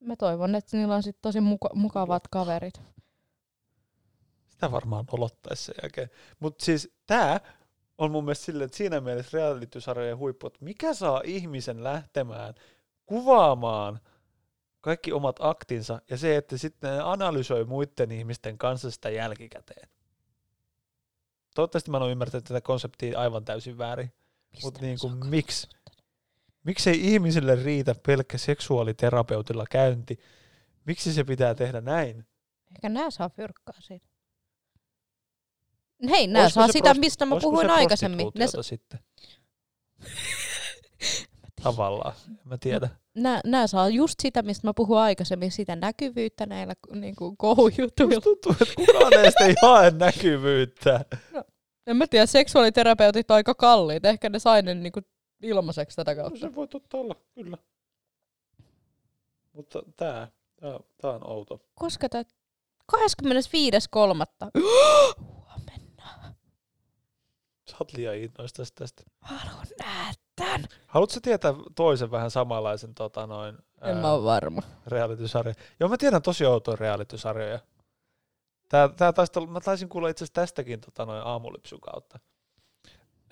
Mä toivon, että niillä on sit tosi muka- mukavat kaverit. Sitä varmaan olottaisi sen jälkeen. Mutta siis tämä on mun mielestä silleen, että siinä mielessä reality-sarjojen huippu, että mikä saa ihmisen lähtemään kuvaamaan kaikki omat aktinsa ja se, että sitten ne analysoi muiden ihmisten kanssa sitä jälkikäteen. Toivottavasti mä oon ymmärtänyt tätä konseptia aivan täysin väärin. Mutta niin kuin, miksi? Miksei ihmisille riitä pelkkä seksuaaliterapeutilla käynti? Miksi se pitää tehdä näin? Ehkä nää saa fyrkkaa siitä. Hei, nää Olisiko saa sitä, prost- mistä mä puhuin se aikaisemmin. Ne, sitten? Tavallaan, mä tiedä. nää, nää saa just sitä, mistä mä puhuin aikaisemmin, sitä näkyvyyttä näillä niin kuin kohujutuilla. Musta tuntuu, että kukaan näistä ei hae näkyvyyttä. En mä tiedä, seksuaaliterapeutit on aika kalliit. Ehkä ne sai ne niin kuin ilmaiseksi tätä No kautta. se voi totta olla, kyllä. Mutta tää, tää, tää on outo. Koska tää 25.3. Huomenna. Sä oot liian innoistas tästä. Haluan nähdä tän. Haluatko tietää toisen vähän samanlaisen tota, noin, En mä oo varma. reality-sarjan? Joo, mä tiedän tosi outoja reality-sarjoja. Tää, tää taisi olla, mä taisin kuulla itse asiassa tästäkin tota, noin aamulypsyn kautta.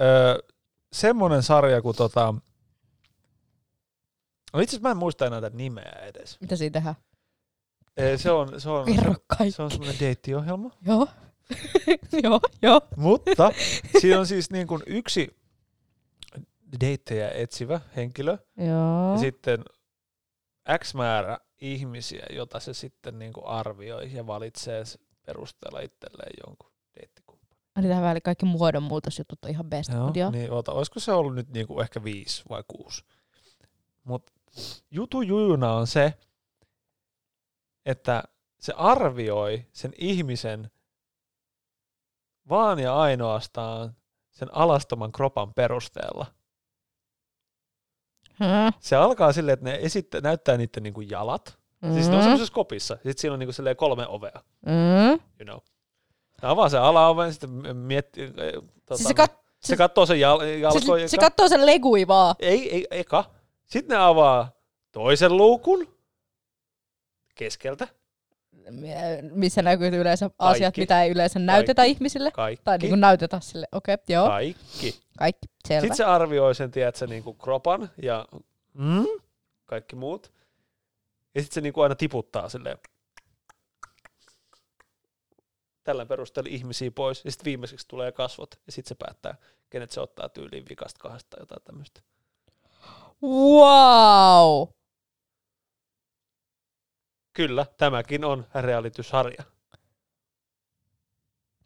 Öö, semmonen sarja, kun tota... No itse asiassa mä en muista enää tätä nimeä edes. Mitä siinä tehdään? Ee, se on, se on, Kerro se, kaikki. se on semmoinen deittiohjelma. Joo. joo, joo. Mutta siinä on siis niin kuin yksi deittejä etsivä henkilö Joo. ja sitten X määrä ihmisiä, jota se sitten niin kuin arvioi ja valitsee perusteella itselleen jonkun. Eli tähän väliin kaikki muodonmuutosjutut on ihan best. Joo, Mut joo. niin oota, olisiko se ollut nyt niin kuin ehkä viisi vai kuusi? Mutta jutu jujuna on se, että se arvioi sen ihmisen vaan ja ainoastaan sen alastoman kropan perusteella. Hä? Se alkaa silleen, että ne esittää, näyttää niiden niinku jalat. Mm. Siis ne on semmoisessa kopissa. Sitten siinä on niinku kolme ovea, Mm. you know. Avaa sen alaoven, sitten miettii, tota, Siis se, kat- se katsoo sen jal- jalkoja. siis se kattoo sen legui vaan. Ei, ei, eka. Sitten ne avaa toisen luukun keskeltä. Missä näkyy yleensä asiat, Kaikki. mitä ei yleensä näytetä ihmisille. Kaikki. Tai niin kuin näytetä sille. Okei, okay, joo. Kaikki. Kaikki, selvä. Sitten se arvioi sen, tiedätkö, niin kuin kropan ja mm, kaikki muut. Ja sitten se niin kuin aina tiputtaa silleen. Tällä perusteella ihmisiä pois. Ja sitten viimeiseksi tulee kasvot. Ja sitten se päättää, kenet se ottaa tyyliin vikasta kahdesta tai jotain tämmöistä. Wow! Kyllä, tämäkin on reality-sarja.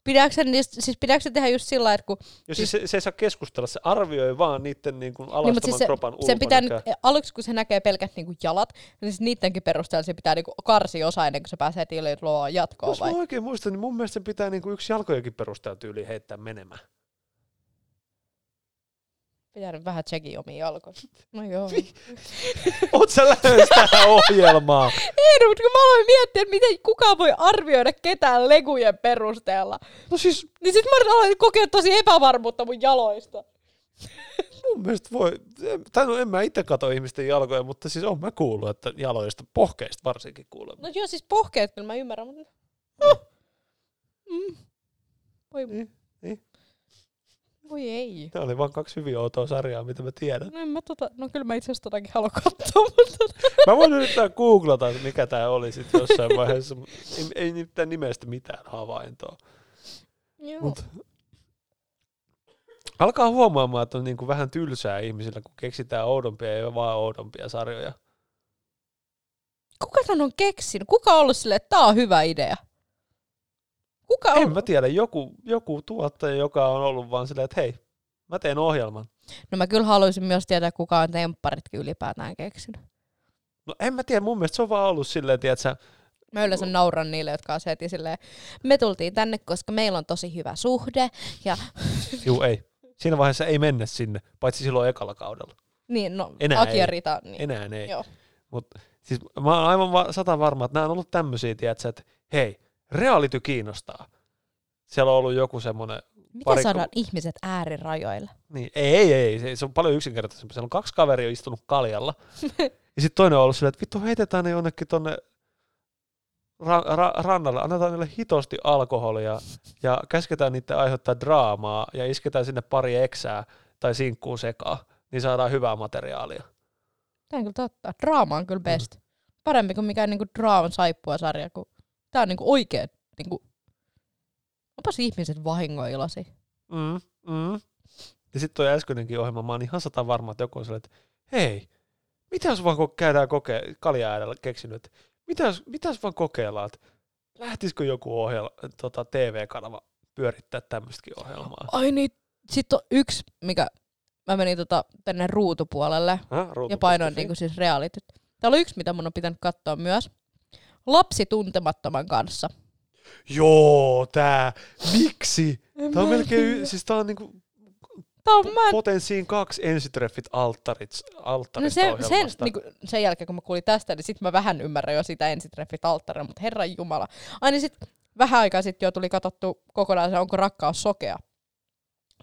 Pidääkö niistä, siis pidääkö se tehdä just sillä lailla, että kun Jo siis se, se ei saa keskustella, se arvioi vaan niiden niin kuin alastoman Niin, siis se- kropan sen pitää nyt, ulkonäköä. aluksi kun se näkee pelkät niinku jalat, niin siis niidenkin perusteella se pitää niinku karsia osa ennen kuin se pääsee tiliin luo jatkoa Jos vai? mä oikein muistan, niin mun mielestä se pitää niin kuin yksi jalkojenkin perusteella tyyli heittää menemään. Pitää nyt vähän tsekin omia jalkoja. No joo. Oot sä lähes tähän ohjelmaan? Ei, no, mutta kun mä aloin miettiä, että miten kukaan voi arvioida ketään legujen perusteella. No siis Niin sit mä aloin kokea tosi epävarmuutta mun jaloista. mun mielestä voi, tai no en mä itse kato ihmisten jalkoja, mutta siis on mä kuullut, että jaloista, pohkeista varsinkin kuulemma. No joo, siis pohkeet kyllä mä ymmärrän, mutta... Mm. Voi, niin. Voi ei. Tämä oli vaan kaksi hyvin outoa sarjaa, mitä mä tiedän. No, mä tota, no kyllä mä itse asiassa totakin haluan katsoa, mutta... Mä voin yrittää googlata, mikä tää oli sitten jossain vaiheessa. Ei, ei nimittäin nimestä mitään havaintoa. Joo. Mut alkaa huomaamaan, että on niinku vähän tylsää ihmisillä, kun keksitään oudompia ja vaan oudompia sarjoja. Kuka tän on keksinyt? Kuka on ollut silleen, että tää on hyvä idea? Kuka on? En mä tiedä, joku, joku tuottaja, joka on ollut vaan silleen, että hei, mä teen ohjelman. No mä kyllä haluaisin myös tietää, kuka on tempparitkin ylipäätään keksinyt. No en mä tiedä, mun mielestä se on vaan ollut silleen, tiedätkö, Mä yleensä nauran niille, jotka on heti silleen, me tultiin tänne, koska meillä on tosi hyvä suhde. Ja juu ei. Siinä vaiheessa ei mennä sinne, paitsi silloin ekalla kaudella. niin, no, Enää Aki ja ei. Rita. Niin. Enää ei. Joo. Mut, siis mä oon aivan va- sata varma, että nämä on ollut tämmöisiä, tiedätkö, että hei, reality kiinnostaa. Siellä on ollut joku semmoinen, Miten Pari- saadaan ihmiset äärirajoille? niin ei, ei, ei, se, on paljon yksinkertaisempi. Siellä on kaksi kaveria istunut kaljalla. ja sitten toinen on ollut silleen, että vittu heitetään ne jonnekin tonne ra- ra- rannalle, annetaan niille hitosti alkoholia ja käsketään niitä aiheuttaa draamaa ja isketään sinne pari eksää tai sinkkuu sekaan, niin saadaan hyvää materiaalia. Tämä on kyllä totta. Draama on kyllä best. Parempi kuin mikään niinku draaman saippua sarja, kun tää on niinku oikeet, niinku, onpas ihmiset vahingoilosi. Mm, mm. Ja sitten toi äskeinenkin ohjelma, mä oon ihan sata varma, että joku on sellainen, että hei, mitä jos vaan käydään kokea, kalja äärellä keksinyt, että mitä jos, mitä jos vaan kokeillaan, että lähtisikö joku ohjelma, tota, TV-kanava pyörittää tämmöistäkin ohjelmaa. Ai niin, sit on yksi, mikä mä menin tota, tänne ruutupuolelle Häh, ja painoin niinku siis realityt. Täällä on yksi, mitä mun on pitänyt katsoa myös. Lapsi tuntemattoman kanssa. Joo, tää, miksi? Tää on melkein, y- siis tää on niinku Tää on, mä en potenssiin kaksi ensitreffit alttarit, alttarit No se, sen, niin kuin, sen jälkeen, kun mä kuulin tästä, niin sitten mä vähän ymmärrän jo sitä ensitreffit alttaria, mutta herran jumala. Ai niin sit vähän aikaa sitten jo tuli katsottu kokonaan se, onko rakkaus sokea.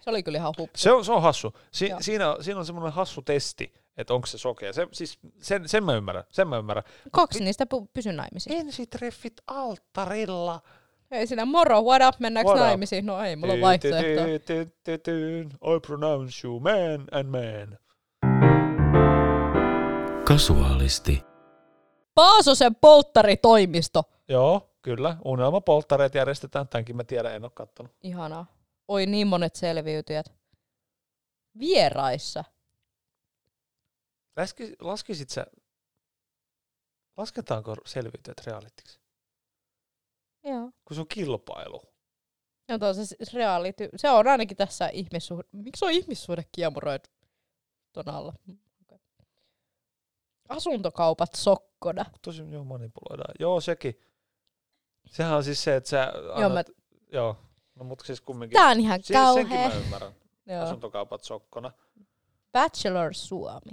Se oli kyllä ihan hupsu. Se on, se on hassu. Si- Joo. siinä, siinä on semmoinen hassu testi, että onko se sokea. Se, siis, sen, sen mä ymmärrän, sen mä ymmärrän. Kaksi niistä pu- pysy naimisiin. Ensitreffit alttarilla. Ei siinä moro, what up, mennäänkö What up? naimisiin? No ei, mulla on vaihtoehto. I pronounce you man and man. Kasuaalisti. Paasosen polttaritoimisto. Joo, kyllä. Unelmapolttareet järjestetään. Tämänkin mä tiedän, en ole kattonut. Ihanaa. Oi niin monet selviytyjät. Vieraissa. Laski, laskisit sä, lasketaanko selviytyjät realitiksi? Joo. Kun se on kilpailu. No tuo se siis reality. Se on ainakin tässä ihmissuhde. Miksi on ihmissuhde kiemuroit ton alla? Okay. Asuntokaupat sokkona. Tosi joo, manipuloidaan. Joo, sekin. Sehän on siis se, että sä annat, Joo, mä, joo. No mutta siis kumminkin. tää on ihan Si- senkin kauhea. mä ymmärrän. Joo. Asuntokaupat sokkona. Bachelor Suomi.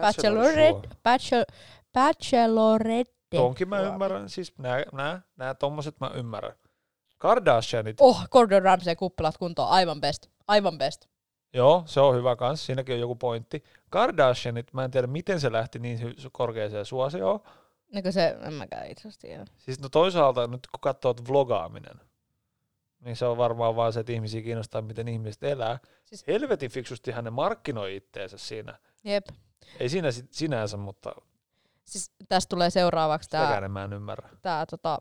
Bachelor Bachelorette. Bachelor, bachelorette. Tonkin mä ymmärrän. Siis nää, nää, nää tommoset mä ymmärrän. Kardashianit. Oh, Gordon Ramsay kuppilat kuntoon. Aivan best. Aivan best. Joo, se on hyvä kans. Siinäkin on joku pointti. Kardashianit, mä en tiedä miten se lähti niin hy- korkeaseen suosioon. Kuin se, en mäkään itse asiassa tiedä. Siis no toisaalta nyt kun katsoo vlogaaminen, niin se on varmaan vaan se, että ihmisiä kiinnostaa, miten ihmiset elää. Siis- Siis helvetin fiksusti hän markkinoi itteensä siinä. Jep. Ei siinä sinänsä, mutta Siis tästä tulee seuraavaksi tää, sitäkään mä en ymmärrä. tää tota,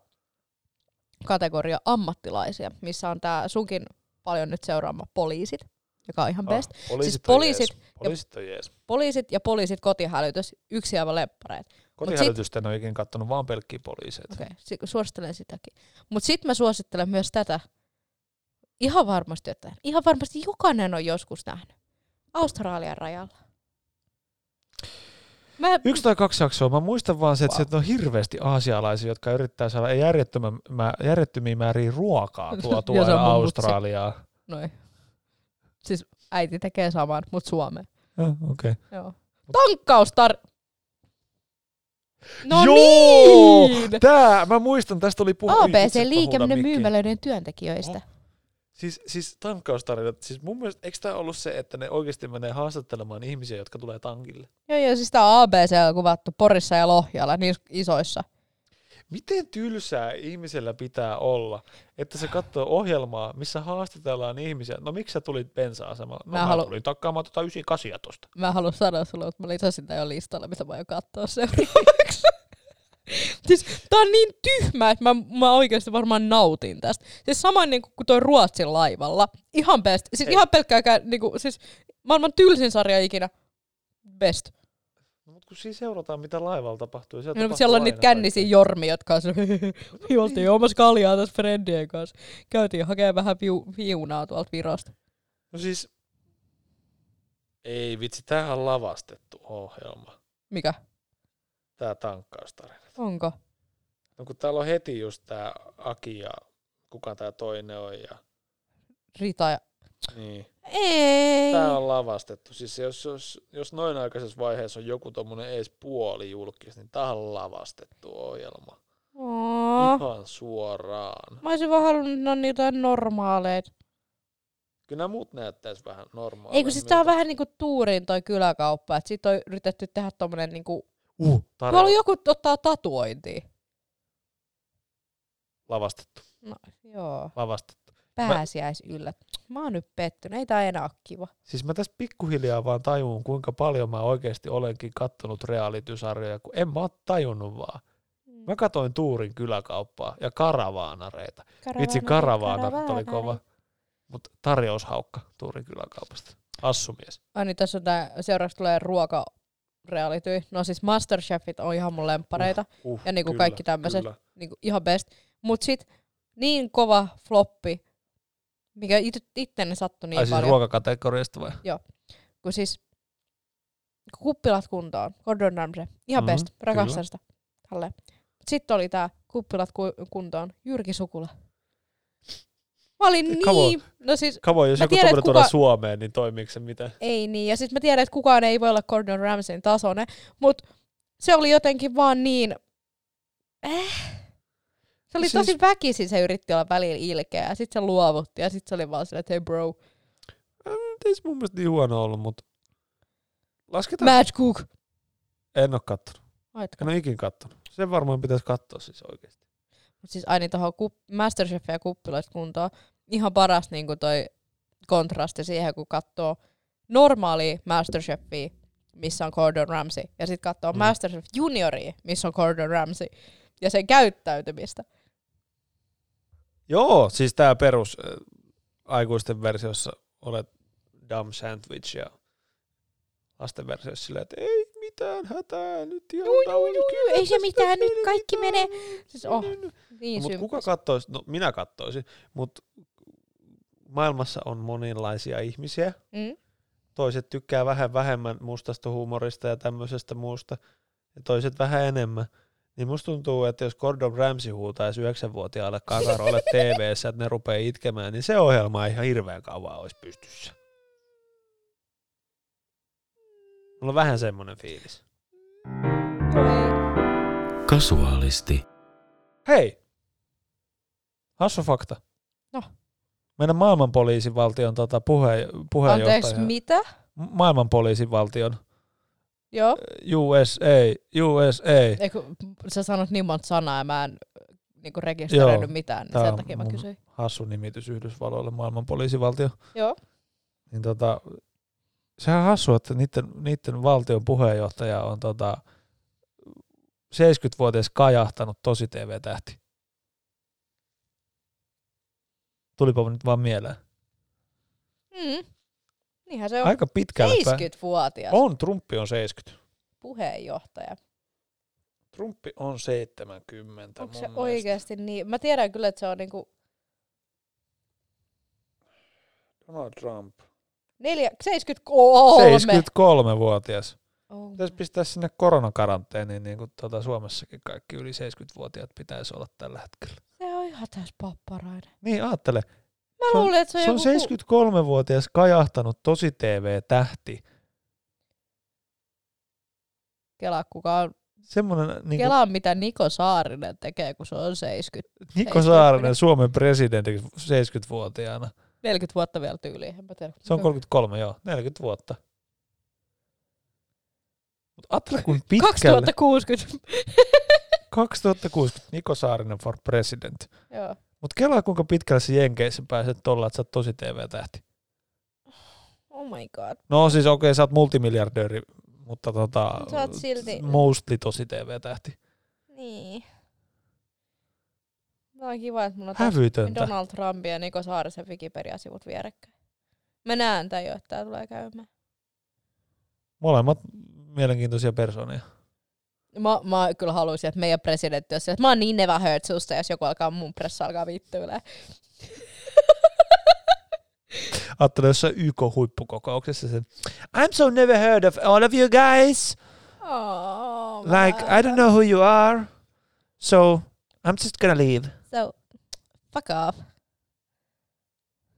kategoria ammattilaisia, missä on tää sunkin paljon nyt seuraama poliisit, joka on ihan best. Ah, poliisit, Siis on poliisit jees. Poliisit on jees. Poliisit ja poliisit kotihälytys, yksi aivan leppareet. Kotihälytystä en ole ikinä kattonut, vaan pelkkiä poliiseita. Okei, okay, suosittelen sitäkin. Mutta sitten mä suosittelen myös tätä. Ihan varmasti jotain. Ihan varmasti jokainen on joskus nähnyt. Australian rajalla. Mä, Yksi tai kaksi jaksoa. Mä muistan vaan se, että Wow. wow. on hirveästi aasialaisia, jotka yrittää saada järjettömiä määriä ruokaa Ja tuotua mun mutsi. Australiaan. Noin. Siis äiti tekee saman, mut Suomeen. Ah, Okei. Joo. Tankkaustar... No Joo! niin! Tää, mä muistan, tästä oli puhu. Oi, vitsi, ABC että mä liikenne huudan mikkiin. myymälöiden työntekijöistä. Siis, siis tankkaustarinat, siis mun mielestä, eikö tää ollut se, että ne oikeasti menee haastattelemaan ihmisiä, jotka tulee tankille? Joo, joo, siis tää on ABC kuvattu Porissa ja Lohjalla, niin isoissa. Miten tylsää ihmisellä pitää olla, että se katsoo ohjelmaa, missä haastatellaan ihmisiä. No miksi sä tulit bensa-asemalla? No Mä mä, halu- tulin takkaamaan tota 98 tosta. Mä haluan sanoa sulle, että mä lisäsin tää jo listalle, mitä mä aion katsoa seuraavaksi. siis tää on niin tyhmä, että mä, mä oikeasti varmaan nautin tästä. Siis samoin niin kuin toi Ruotsin laivalla. Ihan best. Siis Ei. ihan pelkkääkään, niin kuin, siis maailman tylsin sarja ikinä. Best. No, mutta kun siinä seurataan, mitä laivalla tapahtuu. Siellä, No, tapahtuu siellä on niitä kännisiä jormia, jotka on me oltiin juomassa kaljaa tässä friendien kanssa. Käytiin hakemaan vähän viu, viunaa tuolta Virosta. No siis, Ei vitsi, tämähän on lavastettu ohjelma. Mikä? Tää tankkaustarina. Onko? No kun täällä on heti just tää Aki ja kuka tää toinen on ja Rita ja... niin. Ei. Tää on lavastettu. Siis jos, jos, jos noin aikaisessa vaiheessa on joku tommonen edes puoli julkis, niin tää on lavastettu ohjelma. Oo. Ihan suoraan. Mä olisin vaan halunnut, on jotain normaaleita. Kyllä nämä muut näyttäis vähän normaalia. Ei kun siis tää on vähän niinku tuurin toi kyläkauppa, että sit on yritetty tehdä tommonen niinku... Uh, Tuolla on joku ottaa tatuointia. Lavastettu. No joo, Lavastettu. pääsiäis yllä. Mä oon nyt pettynyt, ei tää enää oo kiva. Siis mä tässä pikkuhiljaa vaan tajuun, kuinka paljon mä oikeasti olenkin kattonut reality-sarjoja, kun en mä oo tajunnut vaan. Mä katoin Tuurin kyläkauppaa ja karavaanareita. Vitsi, karavaana oli kova. Mutta tarjoushaukka Tuurin kyläkaupasta. Assumies. Ai niin, tässä on tää, seuraavaksi tulee ruoka reality. No siis Masterchefit on ihan mun lemppareita. Uh, Ja niinku kyllä, kaikki tämmöset. kyllä. Niinku ihan best. Mut sit niin kova floppi, mikä it- itteni sattui niin Ai siis paljon. ruokakategoriasta vai? kun siis kuppilat kuntoon, Gordon Ramsay, ihan Mhm, best, rakastan kyllä. sitä. Sitten oli tää kuppilat ku- kuntoon, Jyrki Sukula. Mä olin niin, no siis Kavo, jos Mä joku tiedän, kuka- Suomeen, niin toimiiko se mitä? ei niin. Ja sitten mä tiedän, että kukaan ei voi olla Gordon Ramsayn tasoinen, mutta se oli jotenkin vaan niin, äh. Se oli Siis- tosi väkisin, se yritti olla välillä ilkeä, ja sitten se luovutti, ja sitten se oli vaan silleen, että hei bro, Ei se mun mielestä niin huono ollut, mutta lasketaan. match cook. En oo kattonut. Aitko? En oo ikin kattonut. Sen varmaan pitäisi katsoa siis oikeesti. Mut siis aina tuohon kup- Masterchefia ja kuppiloista kuntoon. Ihan paras niinku toi kontrasti siihen, kun katsoo normaalia Masterchefia, missä on Gordon Ramsay, ja sitten katsoo Mm. Masterchef Junioria, missä on Gordon Ramsay, ja sen käyttäytymistä. Joo, siis tää perus äh, aikuisten versiossa olet dumb sandwich ja lasten versiossa silleen, että ei mitään hätää, nyt ihan Juu, juu, juu, kyllä ei se mitään, nyt kaikki menee. Siis oh, niin No, mutta kuka kattoisi, no minä kattoisin, mutta maailmassa on monenlaisia ihmisiä. Mm? Toiset tykkää vähän vähemmän mustasta huumorista ja tämmöisestä muusta, ja toiset vähän enemmän. Niin musta tuntuu, että jos Gordon Ramsay huutaisi 9-vuotiaalle kakaroille tv että ne rupeaa itkemään, niin se ohjelma ei ihan hirveän kauan olisi pystyssä. Mulla on vähän semmonen fiilis. Kasuaalisti. Hei! Hassu fakta. No. Meidän maailmanpoliisin valtion tota, puhe, puheenjohtaja. Anteeksi, mitä? maailmanpoliisin valtion Joo. USA, USA. Eikö, sä sanot niin monta sanaa ja mä en niinku rekisteröinyt Joo, mitään, niin tää sen takia mä kysyin. Hassu nimitys Yhdysvalloille maailmanpoliisivaltio. Joo. Niin tota, sehän on hassu, että niiden, niiden valtion puheenjohtaja on tota 70-vuotias kajahtanut tosi TV-tähti. Tulipa nyt vaan mieleen. Mm. Niinhän se on. Aika pitkälle päin. 70-vuotias On, Trumpi on 70. puheenjohtaja. Trumpi on 70. Onko se mielestä. oikeasti niin? Mä tiedän kyllä, että se on niinku Donald Trump. Neljä, 73. 73-vuotias. Oh. Pitäisi pistää sinne koronakaranteeniin, niin kuin tuota Suomessakin kaikki yli 70-vuotiaat pitäisi olla tällä hetkellä. Se on ihan täys papparainen. Niin, ajattele. Mä Se on- luulen, että se on, Se on joku... 73-vuotias kajahtanut tosi TV-tähti. Kela, kuka on... Semmoinen niin Kela on mitä Niko Saarinen tekee, kun se on 70. Niko Saarinen, Suomen presidentti 70-vuotiaana. 40 vuotta vielä tyyliin, en mä tiedä. Se on 33, joo, 40 vuotta. Mutta ajattele kuin pitkälle. 2060. 2060 Niko Saarinen for president. Joo. Mutta kelaa kuinka pitkälle se Jenkeissä pääset tuolla, että sä oot tosi TV-tähti. Oh my god. No siis okei, okay, sä oot multimiljardööri, mutta tota, Mut sä oot silti- mostly tosi TV-tähti. Niin. Tämä on kiva, että mulla on Hävytöntä. Donald Trump ja Niko Saarisen Wikipedia-sivut vierekkäin. Mä näen tän jo, että tää tulee käymään. Molemmat mielenkiintoisia persoonia. Mä, mä kyllä haluaisin, että meidän presidentti olisi, että mä oon niin never heard susta, jos joku alkaa mun pressa alkaa vittyilee. Ajattelin jossain YK-huippukokouksessa sen, I'm so never heard of all of you guys. Oh, Like, I don't know who you are. So, I'm just gonna leave. Fuck off.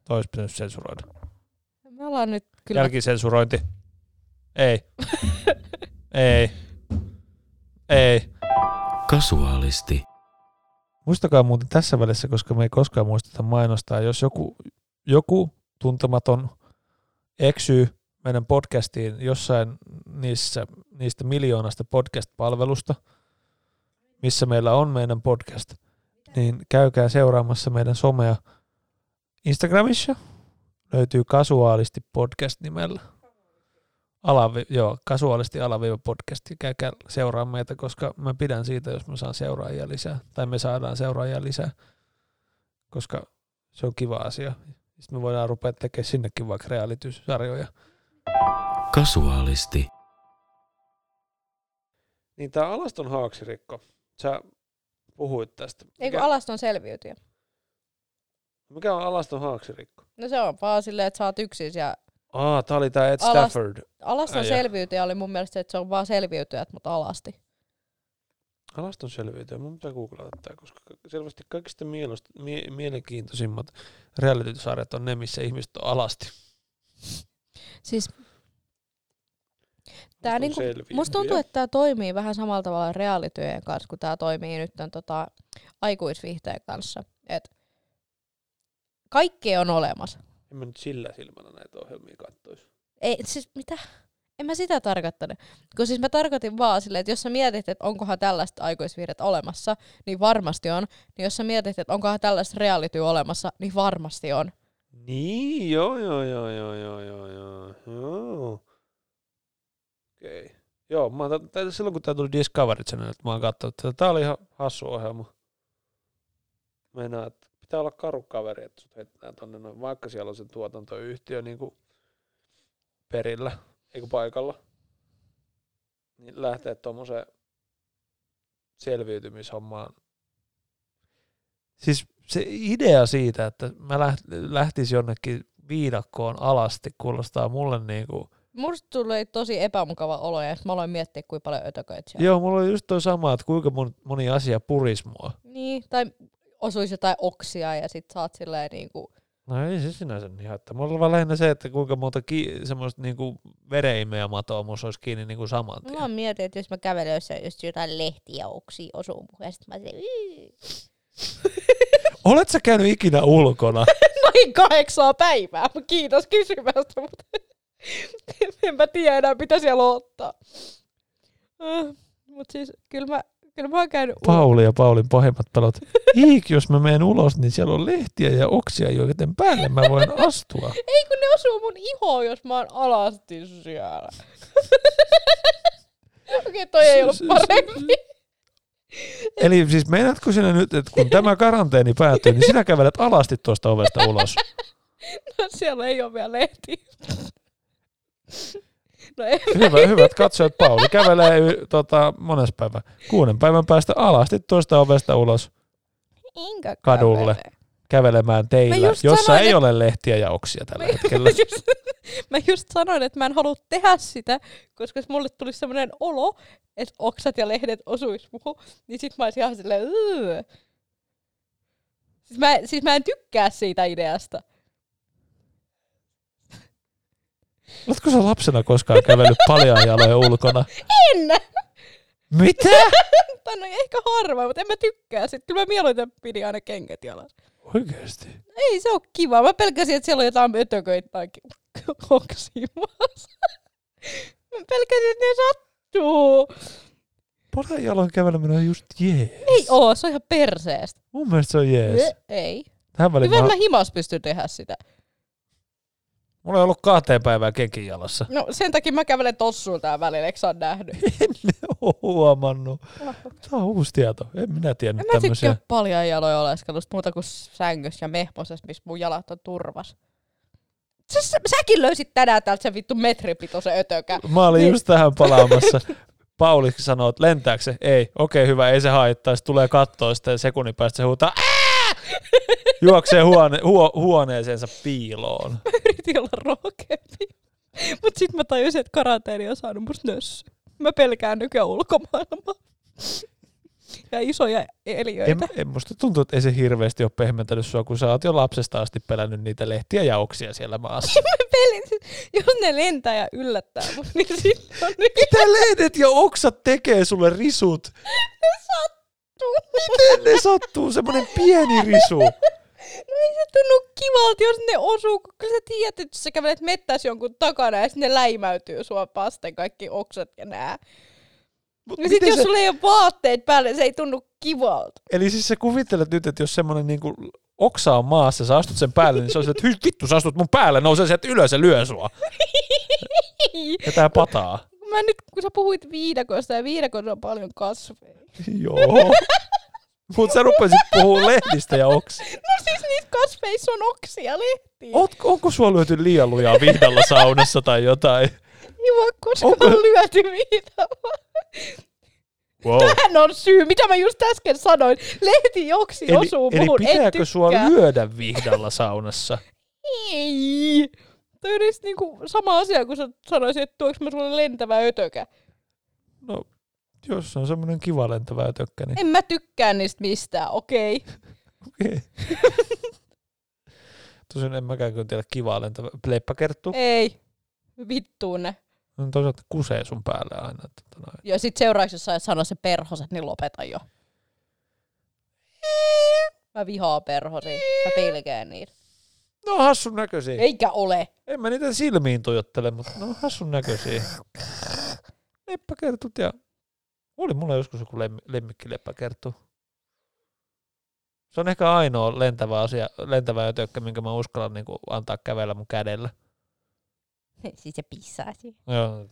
Toi olisi pitänyt sensuroida. Me ollaan nyt kyllä... Jälkisensurointi. Ei. Ei. Ei. Kasuaalisti. Muistakaa muuten tässä välissä, koska me ei koskaan muisteta mainostaa, jos joku, joku tuntematon eksyy meidän podcastiin jossain niissä, niistä miljoonasta podcast-palvelusta, missä meillä on meidän podcast, niin käykää seuraamassa meidän somea Instagramissa. Löytyy kasuaalisti podcast nimellä. Alavi, joo, kasuaalisti alaviiva podcast. Käykää seuraa meitä, koska mä pidän siitä, jos mä saan seuraajia lisää. Tai me saadaan seuraajia lisää, koska se on kiva asia. Sitten me voidaan rupea tekemään sinnekin vaikka reality-sarjoja. Kasuaalisti. Niin tää Alaston haaksirikko, sä puhuit tästä. Eikö Mikä, alaston selviytyjä? mikä on Alaston haaksirikko? No se on vaan silleen, että sä oot yksin ja Aa, tää oli tää Ed Stafford. alaston Äijä. selviytyjä oli mun mielestä että se on vaan selviytyjät, mutta alasti. Alaston selviytyjä. Mun pitää googlata tää, koska selvästi kaikista mielost- mie- mielenkiintoisimmat reality-sarjat on ne, missä ihmiset on alasti. Siis Tää niinku, musta tuntuu, että tämä toimii vähän samalla tavalla reaalityöjen kanssa, kun tämä toimii nyt tämän tota, aikuisviihteen kanssa. Et kaikkea on olemassa. En mä nyt sillä silmällä näitä ohjelmia katsoisi. Ei, siis mitä? En mä sitä tarkoittanut. Kun siis mä tarkoitin vaan silleen, että jos sä mietit, että onkohan tällaista aikuisviihdet olemassa, niin varmasti on. Niin jos sä mietit, että onkohan tällaista reality olemassa, niin varmasti on. Niin, joo, joo, joo, joo, joo, joo, joo. Okei. Joo, mä tää, silloin kun tää tuli Discovery Channel, mä oon katsonut, että tää oli ihan hassu ohjelma. Meinaa, että pitää olla karu kaveri, että sut heitetään tonne noin, vaikka siellä on se tuotantoyhtiö niinku perillä, eikö paikalla. Niin lähtee tommoseen selviytymishommaan. Siis se idea siitä, että mä läht- lähtisin jonnekin viidakkoon alasti, kuulostaa mulle niinku... Musta tuli tosi epämukava olo ja mä aloin miettiä, kuinka paljon ötököitä siellä. Joo, mulla oli just toi sama, että kuinka mon- moni asia puris mua. Niin, tai osuisi jotain oksia ja sit saat silleen niinku... No ei se sinänsä niin haittaa. Mulla oli vaan lähinnä se, että kuinka monta ki- semmoista niinku vereimeä matoa musta olisi kiinni niinku saman tien. Mä mietin, että jos mä kävelen jossain, jos jotain lehtiä oksia osuu muuhun, ja sit mä silleen... "Yyy." Olet sä käynyt ikinä ulkona? Noin kahdeksaa päivää. Kiitos kysymästä, mutta enpä tiedä enää, mitä siellä ottaa. Uh, mutta siis kyllä mä, kyllä mä oon käynyt ul- Pauli ja Paulin pahimmat pelot. Hiik, jos mä menen ulos, niin siellä on lehtiä ja oksia, joiden päälle mä voin astua. Ei kun ne osuu mun ihoon, jos mä oon alasti siellä. Okei, toi ei ollut S- s- parempi. Eli siis meinaatko sinä nyt, että kun tämä karanteeni päättyy, niin sinä kävelet alasti tuosta ovesta ulos? No, siellä ei ole vielä lehti. No ei, Hyvä, hyvät katsojat, Pauli kävelee y, tota, mones päivä, kuuden päivän päästä alasti tuosta ovesta ulos enkä Kadulle. kävele. kävelemään teillä, jossa sanoin, ei että- ole lehtiä ja oksia tällä hetkellä. Mä just, mä just sanoin, että mä en halua tehdä sitä, koska jos mulle tulisi sellainen olo, että oksat ja lehdet osuis muuhun, niin sit mä olisin ihan silleen, "Ugh." siis mä, siis mä en tykkää siitä ideasta. Oletko sä lapsena koskaan kävellyt paljon jaloja ulkona? En! Mitä? tai no ehkä harva, mutta en mä tykkää sit. Kyllä mä mieluiten pidin aina kengät jalassa. Oikeesti? Ei se ole kiva. Mä pelkäsin, että siellä on jotain ötököitä tai oksimassa. mä pelkäsin, että ne sattuu. Paljon jaloin käveleminen on just jees. Ei oo, se on ihan perseestä. Mun mielestä se on jees. Ei. Tähän väliin Hyvä, mä, mä himas pystyn tehdä sitä. Mulla ei ollut kahteen päivään kenkin jalassa. No sen takia mä kävelen tossuun tää välillä, eikö sä oon nähnyt? En oo huomannut. Tämä on uusi tieto. En minä tiennyt En mä paljon jaloja oleskelusta muuta kuin sängyssä ja mehmosessa, missä mun jalat on turvas. Sä, sä, säkin löysit tänään täältä sen vittu metripitoisen ötökä. Mä olin Niin. just tähän palaamassa. Pauli sanoo, että lentääkö se? Ei. Okei, hyvä, ei se haittaa. Sitten tulee kattoa, sitten sekunnin päästä se huutaa, Ää! Juoksee huone, huo, huoneeseensa piiloon. Yritin olla rohkeampi. Mut sit mä tajusin, että karanteeni on saanut musta nössy. Mä pelkään nykyään ulkomaailmaa. Ja isoja En, eliöitä. en musta tuntuu, että ei se hirveästi ole pehmentänyt sua, kun sä oot jo lapsesta asti pelännyt niitä lehtiä ja oksia siellä maassa. Mä pelin, jos ne lentää ja yllättää mut, niin sitten niin Mitä lehdet ja oksat tekee sulle risut? Sattuu. Miten ne sattuu? Semmonen pieni risu. No ei se tunnu kivalta, jos ne osuu, kun sä tiedät, että jos sä kävelet mettässä jonkun takana ja sitten ne läimäytyy sua vasten kaikki oksat ja nää. Mut Ja sit miten jos sä- sulla ei ole vaatteet päällä, se ei tunnu kivalta. Eli siis sä kuvittelet nyt, että jos semmonen niinku oksa on maassa, sä astut sen päälle, niin se on se, että "Hyi, vittu sä astut mun päälle, nousee sieltä ylös ja lyö sua. Ja tää pataa. Mä nyt, kun sä puhuit viidakosta ja viidakossa on paljon kasveja. Joo. Mut sä rupesit puhua lehdistä ja oksista. No siis niissä kasveissa on oksia lehtiä. Oot, onko sua lyöty liian lujaa vihdalla saunassa tai jotain? Ei vaan koskaan Onko- on lyöty viidalla. Wow. Tähän on syy, mitä mä just äsken sanoin. Lehti joksi Eli, osuu eli muhun, en pitääkö sua lyödä vihdalla saunassa? Ei. Toi on edes niinku sama asia, kun sä sanoisit, että tuoks mä sulle lentävä ötökä. No, jos on semmoinen kiva lentävä ötökkä, niin En mä tykkää niistä mistään, okei. Okay. okei. Tosin en mäkään kyllä tiedä kivaa lentävä pleppäkerttu. Ei. Vittuun ne. No toisaalta kusee sun päälle aina. Tota noin. Ja sit seuraavaksi, jos sä et sano se perhoset, niin lopeta jo. Mä vihaan perhosia. Mä pelkään niitä. No hassun näköisiä. Eikä ole. En mä niitä silmiin tuijottele, mutta ne on hassun näköisiä. Leppäkertut ja... Oli mulla joskus joku lemmi, lemmikkileppäkerttu. Se on ehkä ainoa lentävä asia, lentävä ötökkä, minkä mä uskallan niin antaa kävellä mun kädellä. Siis se pissaa siihen. Joo.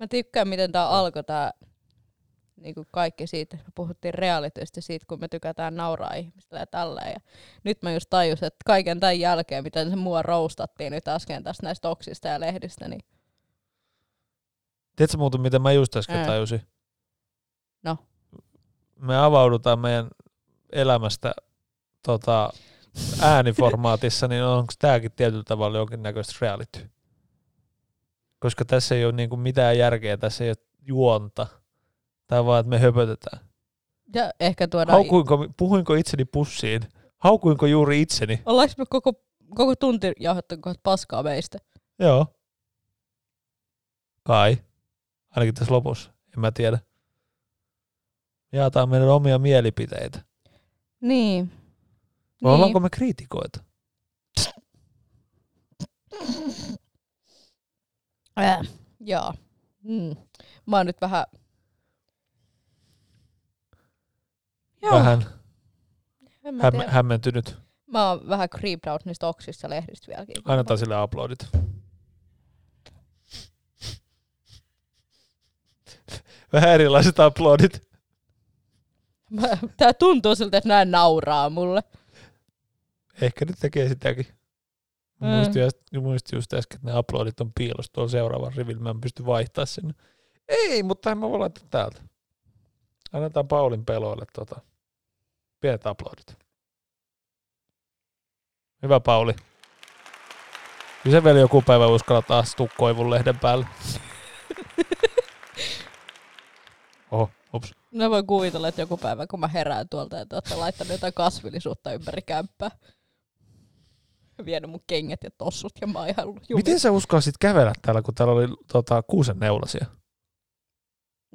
Mä tykkään, miten tää alkoi tää niinku kaikki siitä. Me puhuttiin realitystä siitä, kun me tykätään nauraa ihmistä ja tälleen. Ja nyt mä just tajusin, että kaiken tämän jälkeen, miten se mua roustattiin nyt äsken tästä näistä oksista ja lehdistä, niin Tiedätkö muuten, mitä mä just äsken Ää. tajusin? No. Me avaudutaan meidän elämästä tota, ääniformaatissa, niin onko tämäkin tietyllä tavalla jonkinnäköistä reality? Koska tässä ei ole niinku mitään järkeä, tässä ei ole juonta. Tai vaan, että me höpötetään. ja ehkä tuodaan... Haukuinko, puhuinko itseni pussiin? Haukuinko juuri itseni? Ollaanko me koko, koko tunti jauhettu kohta paskaa meistä? Joo. Kai. Ainakin tässä lopussa. En mä tiedä. Jaataan meidän omia mielipiteitä. Niin. Vai ollaanko me kriitikoita? Äh, joo. Mm. Mä oon nyt vähän... Joo, Vähän en mä, häm- tiedä. hämmentynyt. mä oon vähän creeped out niistä oksista lehdistä vieläkin. Annetaan sille uploadit. Vähän erilaiset uploadit. Mä- Tää tuntuu siltä, että näin nauraa mulle. Ehkä nyt tekee sitäkin. Mm. muistin, just, muistin just äsken, että ne uploadit on piilossa tuolla seuraavan rivillä. Mä en pysty vaihtaa sinne. Ei, mutta mä voin laittaa täältä. Annetaan Paulin peloille tota, pienet uploadit. Hyvä Pauli. Kyllä se vielä joku päivä uskalla taas tuu koivun lehden päälle. Oho, ups. Mä voin kuvitella, että joku päivä kun mä herään tuolta, että olette laittanut jotain kasvillisuutta ympäri kämppää. Vienyt mun kengät ja tossut ja mä oon ihan jumissa. Miten sä uskalsit kävellä täällä, kun täällä oli tota, kuusen neulasia?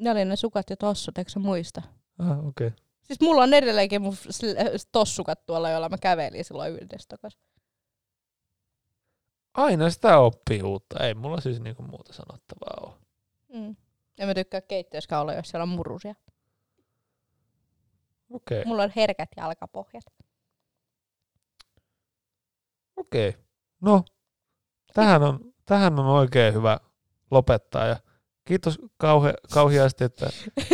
Ne oli ne sukat ja tossut, eikö sä muista? Ah, okei. Okay. Siis mulla on edelleenkin mun tossukat tuolla, joilla mä kävelin silloin yhdessä takas. Aina sitä oppii uutta. Ei mulla siis niinku muuta sanottavaa ole. Mm. En mä tykkää keittiöskään olla, jos siellä on murusia. Okei, okay. Mulla on herkät jalkapohjat. okei. Okay. No, tähän on, tähän on oikein hyvä lopettaa. Ja kiitos kauhe, kauheasti, että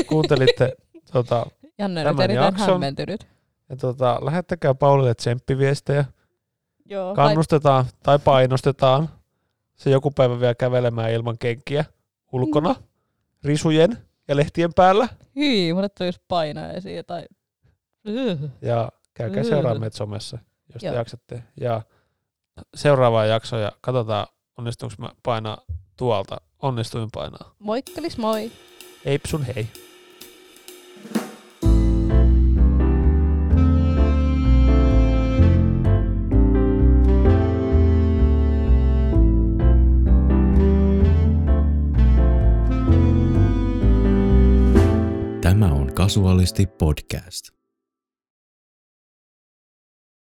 kuuntelitte. tota, Janne on nyt Tämän erittäin jakson- hämmentynyt. ja tota, lähettäkää Paulille tsemppiviestejä. Joo, Kannustetaan tai painostetaan se joku päivä vielä kävelemään ilman kenkiä ulkona, risujen ja lehtien päällä. Hyi, mulle tulisi painajaisia tai... Ja Käykää Mm. seuraa meitä somessa, jos te jaksatte. Ja seuraavaa jaksoa ja katsotaan, onnistuinko mä painaa tuolta. Onnistuin painaa. Moikkelis moi! Heipsun hei. Tämä on Kasuaalisti podcast.